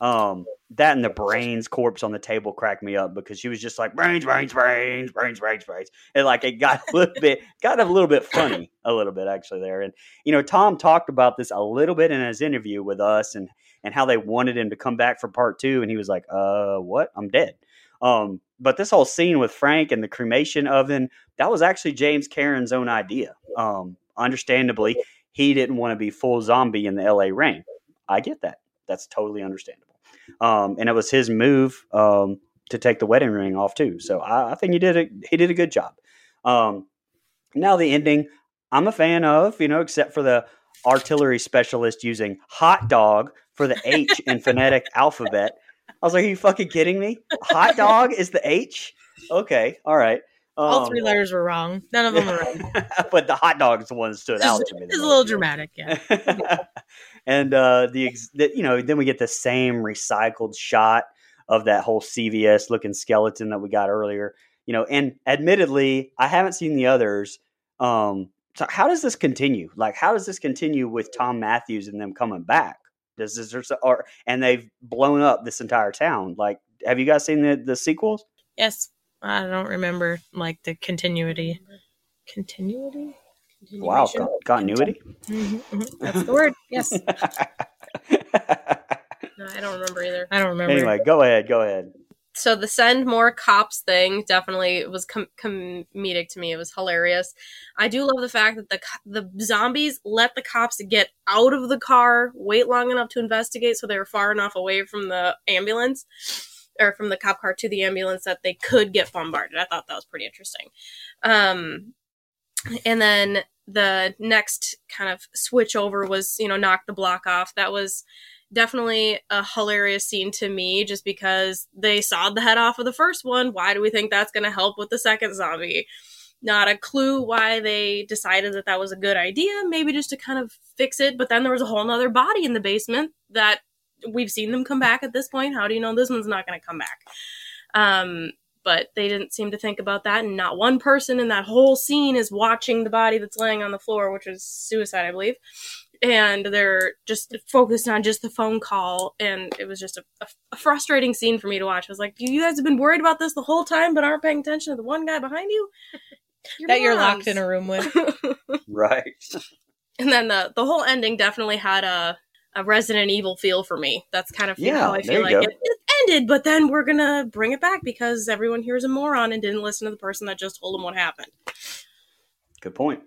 Um, that and the brains corpse on the table cracked me up because she was just like brains, brains, brains, brains, brains, brains, and like it got a little bit, got a little bit funny, a little bit actually there. And you know, Thom talked about this a little bit in his interview with us, and and how they wanted him to come back for part two, and he was like, "Uh, what? I'm dead." Um, but this whole scene with Frank and the cremation oven, that was actually James Karen's own idea. Um, understandably, he didn't want to be full zombie in the LA rain. I get that. That's totally understandable. Um, and it was his move um, to take the wedding ring off too. So I, I, think he did a he did a good job. Um, now the ending, I'm a fan of, you know, except for the artillery specialist using hot dog for the H in phonetic alphabet. I was like, are you fucking kidding me? Hot dog is the H? Okay, all right. All three um, letters were wrong. None of them were right. but the hot dog is the one that stood out to me. It's a little dramatic, yeah. and uh, the, the you know then we get the same recycled shot of that whole CVS looking skeleton that we got earlier. You know, and admittedly, I haven't seen the others. Um, so how does this continue? Like, how does this continue with Thom Mathews and them coming back? Does this or and they've blown up this entire town? Like, have you guys seen the the sequels? Yes, I don't remember like the continuity. Continuity. Wow, continuity. Mm-hmm, mm-hmm. That's the word. Yes. no, I don't remember either. I don't remember. Anyway, go ahead. Go ahead. So the send more cops thing definitely was com- comedic to me. It was hilarious. I do love the fact that the the zombies let the cops get out of the car, wait long enough to investigate, so they were far enough away from the ambulance or from the cop car to the ambulance that they could get bombarded. I thought that was pretty interesting. Um, and then the next kind of switch over was you know knock the block off that was definitely a hilarious scene to me just because they sawed the head off of the first one why do we think that's going to help with the second zombie not a clue why they decided that that was a good idea maybe just to kind of fix it but then there was a whole nother body in the basement that we've seen them come back at this point. How do you know this one's not going to come back? Um but they didn't seem to think about that and not one person in that whole scene is watching the body that's laying on the floor which is suicide i believe. And they're just focused on just the phone call and it was just a, a, a, frustrating scene for me to watch. I was like you guys have been worried about this the whole time but aren't paying attention to the one guy behind you? You're that moms. you're locked in a room with. Right. And then the, the whole ending definitely had a a Resident Evil feel for me. That's kind of yeah, how I feel like it, it, ended, but then we're gonna bring it back because everyone here is a moron and didn't listen to the person that just told them what happened. Good point.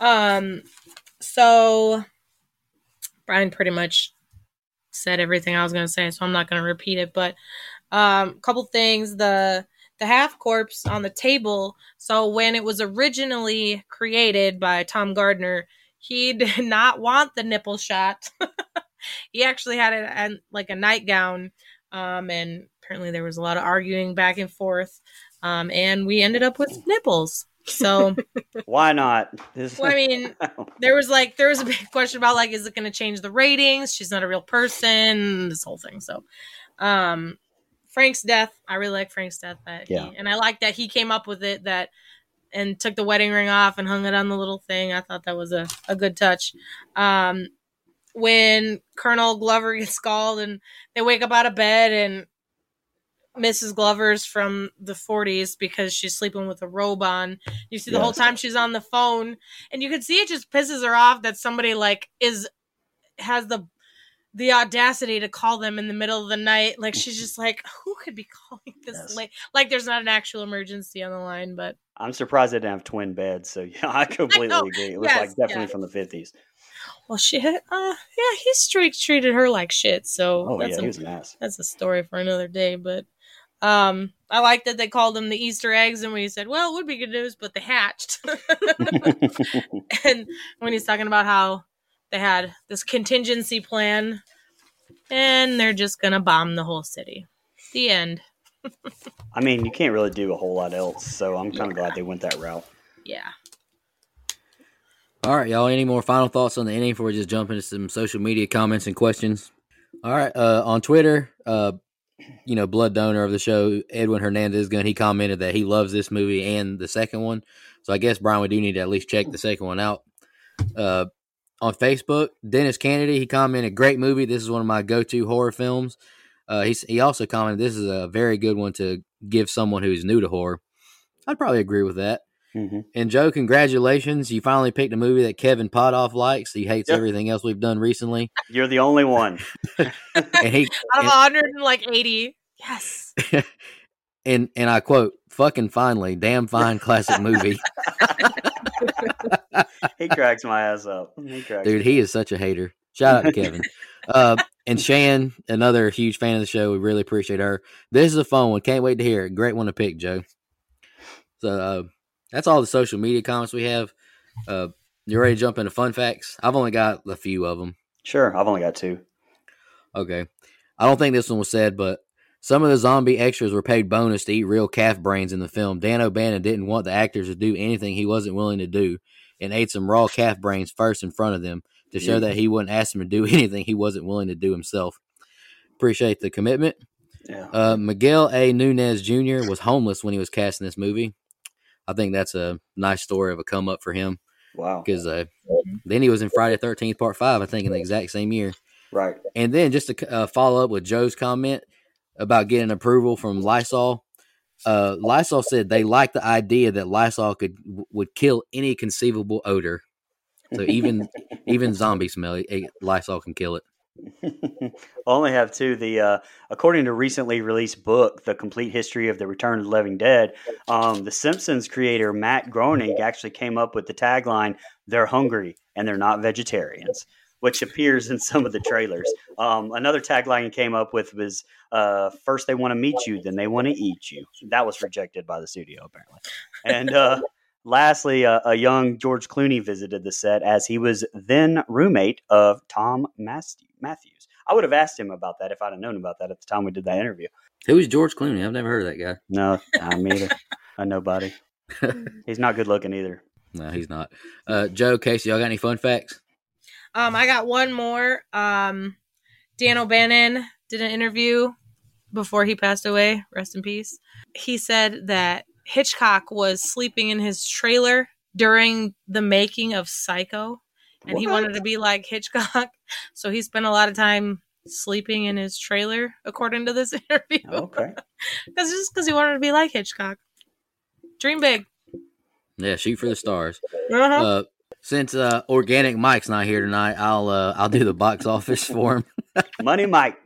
Um, so Bryan pretty much said everything I was gonna say, so I'm not gonna repeat it. But um, a couple things the the half corpse on the table. So when it was originally created by Tony Gardner, he did not want the nipple shot. he actually had it and like a nightgown, um, and apparently there was a lot of arguing back and forth, um, and we ended up with nipples. So why not? well, I mean, there was like there was a big question about like, is it going to change the ratings? She's not a real person. This whole thing. So, um, Frank's death. I really like Frank's death. That yeah. He, and I like that he came up with it. That and took the wedding ring off and hung it on the little thing. I thought that was a, a good touch. Um, when Colonel Glover gets called and they wake up out of bed and Mrs. Glover's from the 40s because she's sleeping with a robe on. You see the yes. whole time she's on the phone and you can see it just pisses her off that somebody like is has the the audacity to call them in the middle of the night. Like she's just like, who could be calling this yes. late? Like there's not an actual emergency on the line, but I'm surprised they didn't have twin beds. So yeah, I completely I agree. It was yes, like definitely yes. from the 50s. Well, shit. Uh, yeah, he straight treated her like shit. So oh yeah, a, he was an ass. That's a story for another day. But um, I like that they called them the Easter eggs, and we said, well, it would be good news, but they hatched. and when he's talking about how they had this contingency plan and they're just gonna bomb the whole city. The end. I mean, you can't really do a whole lot else, so I'm kind of glad they went that route. Yeah. All right, y'all. Any more final thoughts on the ending before we just jump into some social media comments and questions? All right, uh, on Twitter, uh, you know, blood donor of the show, Edwin Hernandez Gun, he commented that he loves this movie and the second one. So I guess Bryan, we do need to at least check the second one out. Uh, on Facebook, Dennis Kennedy, he commented, "Great movie. This is one of my go-to horror films." Uh, he he also commented, "This is a very good one to give someone who's new to horror." I'd probably agree with that. Mm-hmm. And Jo, congratulations! You finally picked a movie that Kevin Potoff likes. He hates Yep. everything else we've done recently, You're the only one. and he Out of 180. Yes. and and I quote, "Fucking finally, damn fine classic movie." he cracks my ass up. He Dude, he is such a hater. Shout out to Kevin. uh, and Shan, another huge fan of the show. We really appreciate her. This is a fun one. Can't wait to hear it. Great one to pick, Jo. So uh, that's all the social media comments we have. Uh, you ready to jump into fun facts? I've only got a few of them. Sure, I've only got two. Okay. I don't think this one was said, but some of the zombie extras were paid bonus to eat real calf brains in the film. Dan O'Bannon didn't want the actors to do anything he wasn't willing to do and ate some raw calf brains first in front of them to show Yeah. that he wouldn't ask them to do anything he wasn't willing to do himself. Appreciate the commitment. Yeah. Uh, Miguel A. Nunez Jr. was homeless when he was casting this movie. I think that's a nice story of a come up for him wow. because uh, then he was in Friday Thirteenth Part Five. I think in the exact same year. Right. And then just to uh, follow up with Jo's comment about getting approval from Lysol, uh, Lysol said they like the idea that Lysol could would kill any conceivable odor. So even even zombie smell, eh, Lysol can kill it. I only have two. The uh, according to recently released book, The Complete History of the Return of the Living Dead, um, the Simpsons creator Matt Groening actually came up with the tagline "They're hungry and they're not vegetarians," which appears in some of the trailers. Um, another tagline he came up with was uh, first they want to meet you, then they want to eat you." That was rejected by the studio apparently, and. Uh, Lastly, uh, a young George Clooney visited the set as he was then roommate of Thom Mathews. I would have asked him about that if I'd have known about that at the time we did that interview. Who is George Clooney? I've never heard of that guy. No, I'm either. A nobody. He's not good looking either. No, he's not. Uh, Jo, Kasey, y'all got any fun facts? Um, I got one more. Um, Dan O'Bannon did an interview before he passed away. Rest in peace. He said that Hitchcock was sleeping in his trailer during the making of Psycho, and he wanted to be like Hitchcock, so he spent a lot of time sleeping in his trailer, according to this interview. Okay. That's just because he wanted to be like Hitchcock. Dream big. Yeah, shoot for the stars. Uh-huh. Uh, since uh, Organic Mike's not here tonight, I'll uh, I'll do the box office for him. Money Mike.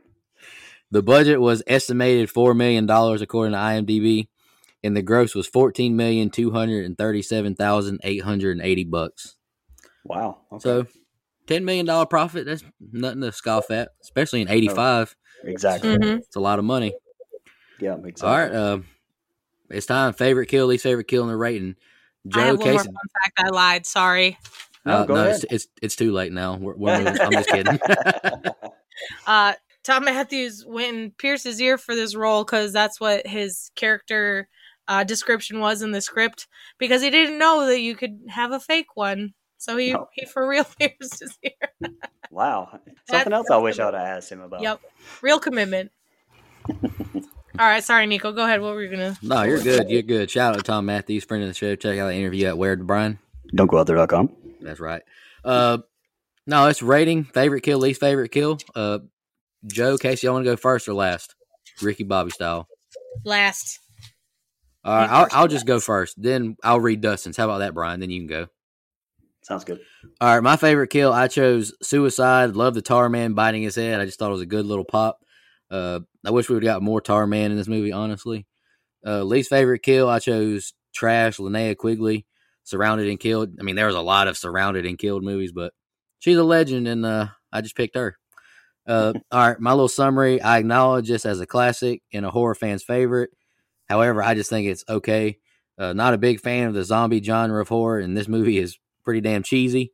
The budget was estimated four million dollars according to IMDb, and the gross was fourteen million two hundred and thirty-seven thousand eight hundred and eighty bucks. Wow. Okay. So, ten million dollar profit. That's nothing to scoff at, especially in eighty-five. exactly. Mhm. It's a lot of money. Yeah, exactly. All right, uh, it's time. Favorite kill, least favorite kill in the rating. I Jo have one more Kasey. fun fact. I lied. Sorry. No, uh, go no, ahead. it's, it's it's too late now. We're, we're moving. I'm just kidding. Uh, Thom Mathews went and pierced his ear for this role because that's what his character uh, description was in the script because he didn't know that you could have a fake one. So he, No. he for real pierced his ear. wow. Something That's- else I wish I would have asked him about. Yep. Real commitment. All right. Sorry, Nicoh. Go ahead. What were you going to? no, you're good. You're good. Shout out to Thom Mathews, friend of the show. Check out the interview at Where to Bryan. Don't go out there. there.com. That's right. Uh, no, it's rating favorite kill, least favorite kill. Uh, Jo, Kasey, I want to go first or last? Ricky Bobby style. Last. All right, I'll. I'll just go first. Then I'll read Dustin's. How about that, Bryan? Then you can go. Sounds good. All right, my favorite kill. I chose suicide. Love the tar man biting his head. I just thought it was a good little pop. Uh, I wish we would have got more tar man in this movie. Honestly, uh, least favorite kill. I chose trash. Linnea Quigley surrounded and killed. I mean, there was a lot of surrounded and killed movies, but she's a legend, and uh, I just picked her. Uh, all right, my little summary. I acknowledge this as a classic and a horror fan's favorite. However, I just think it's okay. Uh, not a big fan of the zombie genre of horror, and this movie is pretty damn cheesy.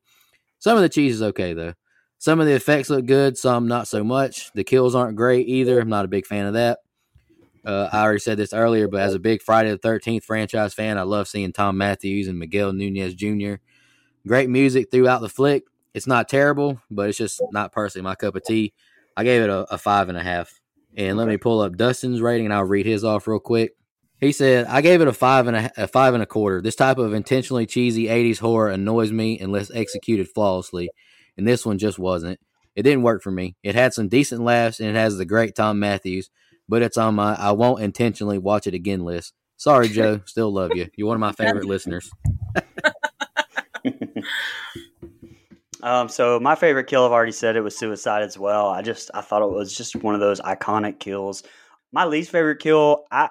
Some of the cheese is okay though. Some of the effects look good, some not so much. The kills aren't great either. I'm not a big fan of that. Uh, I already said this earlier, but as a big Friday the 13th franchise fan, I love seeing Thom Mathews and Miguel Nunez Jr. Great music throughout the flick. It's not terrible, but it's just not personally my cup of tea. I gave it a, a five and a half. And let me pull up Dustin's rating and I'll read his off real quick. He said, I gave it a five and a, a five and a quarter. This type of intentionally cheesy 80s horror annoys me unless executed flawlessly. And this one just wasn't. It didn't work for me. It had some decent laughs and it has the great Thom Mathews, but it's on my I won't intentionally watch it again list. Sorry, Jo. Still love you. You're one of my favorite listeners. Um, so my favorite kill, I've already said it was suicide as well. I just I thought it was just one of those iconic kills. My least favorite kill, I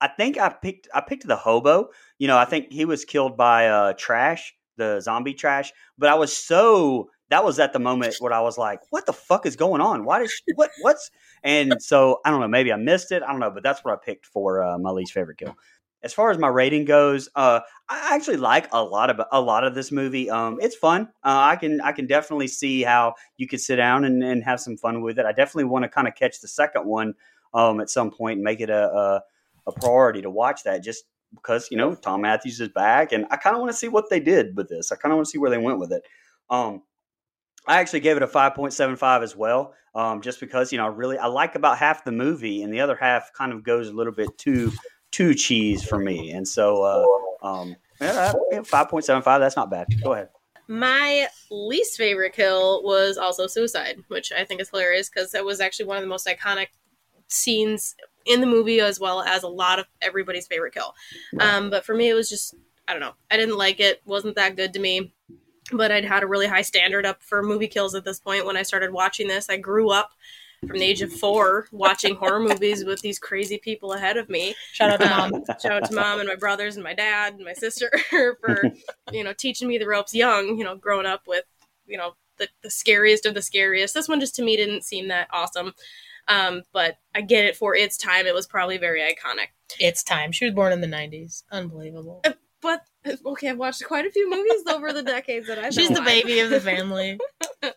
I think I picked I picked the hobo. You know, I think he was killed by uh, trash, the zombie trash. But I was so that was at the moment where I was like, "What the fuck is going on? Why did she, what what's?" And so I don't know. Maybe I missed it. I don't know. But that's what I picked for uh, my least favorite kill as far as my rating goes, uh, I actually like a lot of a lot of this movie. Um, it's fun. Uh, I can I can definitely see how you could sit down and, and have some fun with it. I definitely want to kind of catch the second one um, at some point and make it a, a, a priority to watch that. Just because you know Thom Mathews is back, and I kind of want to see what they did with this. I kind of want to see where they went with it. Um, I actually gave it a five point seven five as well, um, just because you know I really I like about half the movie, and the other half kind of goes a little bit too too cheese for me. And so, uh, um, yeah, five point seven five. That's not bad. Go ahead. My least favorite kill was also suicide, which I think is hilarious because it was actually one of the most iconic scenes in the movie, as well as a lot of everybody's favorite kill. Um, but for me, it was just I don't know. I didn't like it. wasn't that good to me. But I'd had a really high standard up for movie kills at this point when I started watching this. I grew up from the age of four watching horror movies with these crazy people ahead of me. Shout out to mom. Shout out to mom and my brothers and my dad and my sister for you know teaching me the ropes young. You know, growing up with you know the, the scariest of the scariest. This one just to me didn't seem that awesome. Um, but I get it for its time. It was probably very iconic. It's time. She was born in the '90s. Unbelievable. Uh, but okay, I've watched quite a few movies over the decades that I've. She's the baby of the family.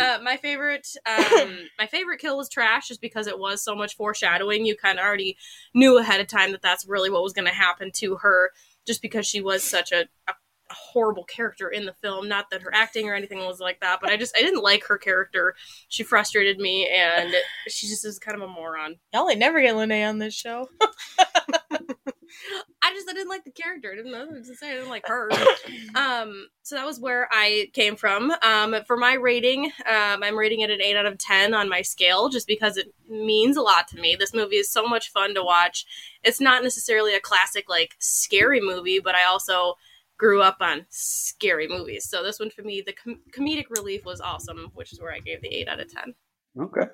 Uh, my favorite, um, my favorite kill was trash, just because it was so much foreshadowing. You kind of already knew ahead of time that that's really what was going to happen to her, just because she was such a, a, horrible character in the film. Not that her acting or anything was like that, but I just I didn't like her character. She frustrated me, and she just is kind of a moron. Y'all ain't never get Lene on this show. I just I didn't like the character. I didn't know what to say. I didn't like her. um, so that was where I came from. Um, for my rating, um, I'm rating it an eight out of ten on my scale, just because it means a lot to me. This movie is so much fun to watch. It's not necessarily a classic like scary movie, but I also grew up on scary movies. So this one for me, the com- comedic relief was awesome, which is where I gave the eight out of ten. Okay.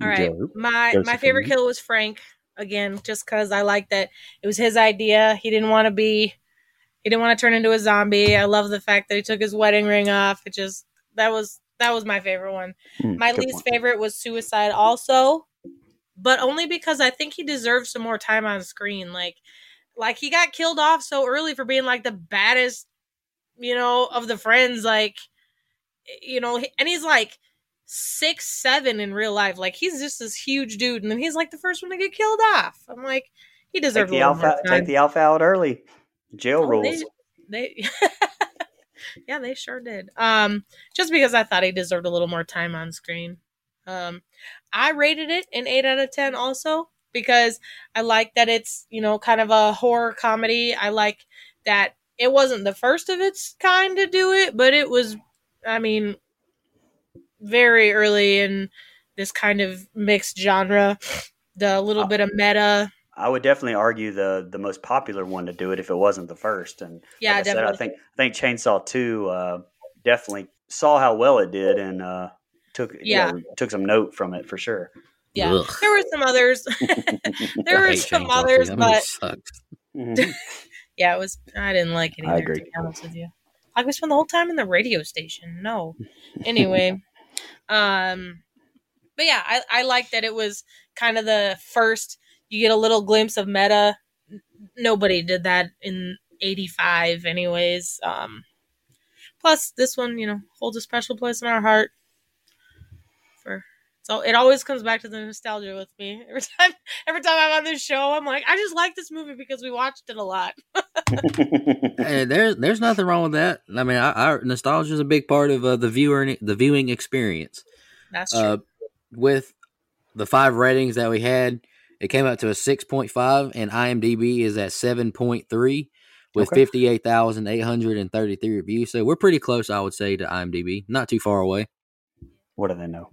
All right. My my favorite kill was Frank again, just because I like that it was his idea. He didn't want to be, he didn't want to turn into a zombie. I love the fact that he took his wedding ring off. It just that was that was my favorite one. Mm, my least point. favorite was Suicide, also, but only because I think he deserves some more time on screen. Like, like he got killed off so early for being like the baddest, you know, of the friends. Like, you know, and he's like six seven in real life. Like he's just this huge dude, and then he's like the first one to get killed off. I'm like, he deserves take the alpha. Take the alpha out early. Jail oh, rules. They, they yeah, they sure did. Um, just because I thought he deserved a little more time on screen. Um, I rated it an eight out of ten, also because I like that it's you know kind of a horror comedy. I like that it wasn't the first of its kind to do it, but it was. I mean, very early in this kind of mixed genre. The little uh, bit of meta. I would definitely argue the the most popular one to do it if it wasn't the first. And yeah, like I, said, I think I think Chainsaw Two uh, definitely saw how well it did and uh, took yeah you know, took some note from it for sure. Yeah, Ugh. there were some others. there were some others, but mm-hmm. yeah, it was. I didn't like it either. I agree. To be honest with you, like we spent the whole time in the radio station. No, anyway. Um, but yeah, I, I like that it was kind of the first. You get a little glimpse of meta. Nobody did that in '85, anyways. Um, plus, this one, you know, holds a special place in our heart. So it always comes back to the nostalgia with me. Every time every time I'm on this show, I'm like, I just like this movie because we watched it a lot. hey, there's there's nothing wrong with that. I mean, our nostalgia is a big part of uh, the viewer the viewing experience. That's true. Uh, with the five ratings that we had, it came out to a six point five, and IMDb is at seven point three with okay. 58,833 reviews. So we're pretty close, I would say, to IMDb. Not too far away. What do they know?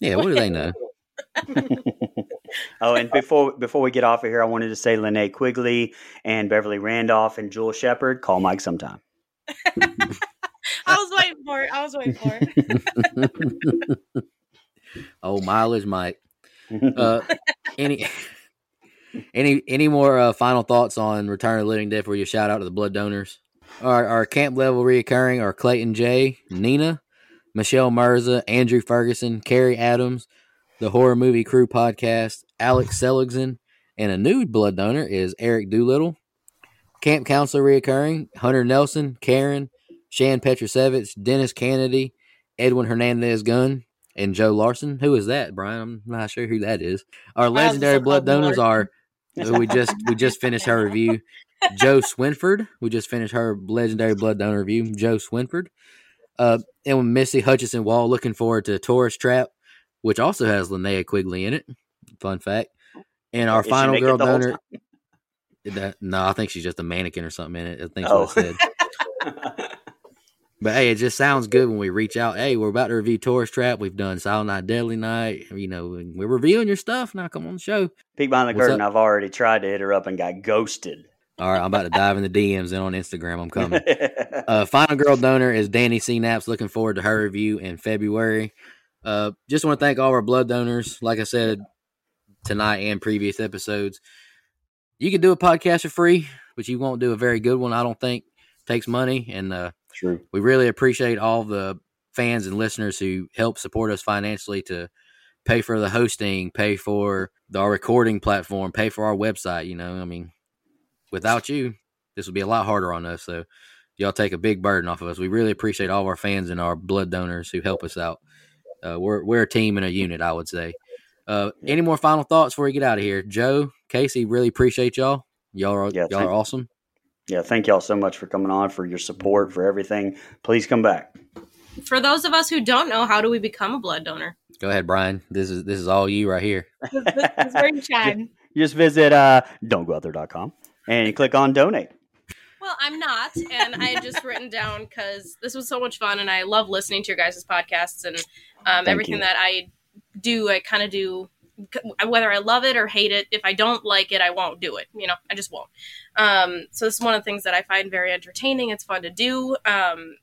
Yeah, what do they know? oh, and before before we get off of here, I wanted to say Linnea Quigley and Beverly Randolph and Jewel Shepard. Call Mike sometime. I was waiting for it. I was waiting for it. oh, mileage, Mike. Uh, any any any more uh, final thoughts on Return of the Living Dead for your shout out to the blood donors? Our, our camp level reoccurring are Clayton J, Nina, Michelle Mirza, Andrew Ferguson, Carrie Adams, the Horror Movie Crew podcast, Alex Seligson, and a new blood donor is Eric Doolittle. Camp counselor reoccurring Hunter Nelson, Karen, Shan Petrusevich, Dennis Kennedy, Edwin Hernandez Gunn, and Jo Larson. Who is that, Bryan? I'm not sure who that is. Our legendary blood donors are we just we just finished her review. Jo Swinford. We just finished her legendary blood donor review. Jo Swinford. Uh, and with Missy Hutchinson Wall, looking forward to Tourist Trap, which also has Linnea Quigley in it. Fun fact. And our final girl donor. That, no, I think she's just a mannequin or something in it. I think oh. what I said. but hey, it just sounds good when we reach out. Hey, we're about to review Tourist Trap. We've done Silent Night, Deadly Night. You know, we're reviewing your stuff. Now come on the show. Peek behind the What's curtain. Up? I've already tried to hit her up and got ghosted. All right, I'm about to dive in the DMs and on Instagram. I'm coming. uh, final girl donor is Danny C. Naps. Looking forward to her review in February. Uh, just want to thank all our blood donors. Like I said tonight and previous episodes, you can do a podcast for free, but you won't do a very good one. I don't think it takes money, and uh, True. we really appreciate all the fans and listeners who help support us financially to pay for the hosting, pay for our recording platform, pay for our website. You know, I mean without you, this would be a lot harder on us. So y'all take a big burden off of us. We really appreciate all of our fans and our blood donors who help us out. Uh, we're we're a team and a unit, I would say. Uh, any more final thoughts before we get out of here, Jo, Kasey? Really appreciate y'all. Y'all are yeah, y'all are awesome. Yeah, thank y'all so much for coming on, for your support, for everything. Please come back. For those of us who don't know, how do we become a blood donor? Go ahead, Bryan. This is this is all you right here. this, is where you shine. Just visit uh, don'tgooutthere.com and you click on donate. Well, I'm not, and I had just written down because this was so much fun, and I love listening to your guys' podcasts and um, everything you. that I do. I kind of do, whether I love it or hate it. If I don't like it, I won't do it. You know, I just won't. Um, so this is one of the things that I find very entertaining. It's fun to do, um,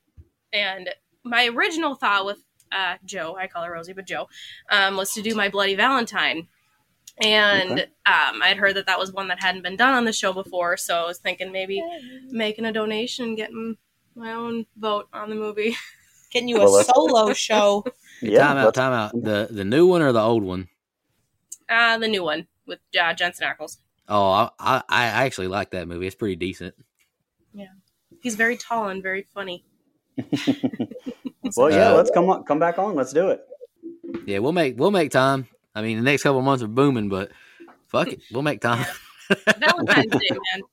and my original thought with uh, Jo, I call her Rosie, but Jo, um, was to do my Bloody Valentine and okay. um, I'd heard that that was one that hadn't been done on the show before, so I was thinking maybe making a donation and getting my own vote on the movie. Getting you a solo show. Yeah, time out, time out. The the new one or the old one? Uh the new one with uh, Jensen Ackles. Oh, I, I, I actually like that movie. It's pretty decent. Yeah, he's very tall and very funny. well, yeah, uh, let's come on, come back on. Let's do it. Yeah, we'll make we'll make time. I mean, the next couple months are booming, but fuck it, we'll make time. Valentine's Day, man.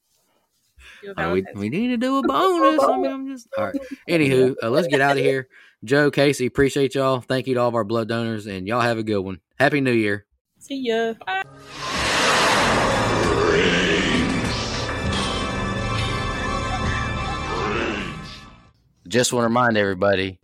Uh, we, we need to do a bonus. I mean, I'm just all right. Anywho, uh, let's get out of here. Jo, Kasey, appreciate y'all. Thank you to all of our blood donors, and y'all have a good one. Happy New Year. See ya. Bye. Just want to remind everybody.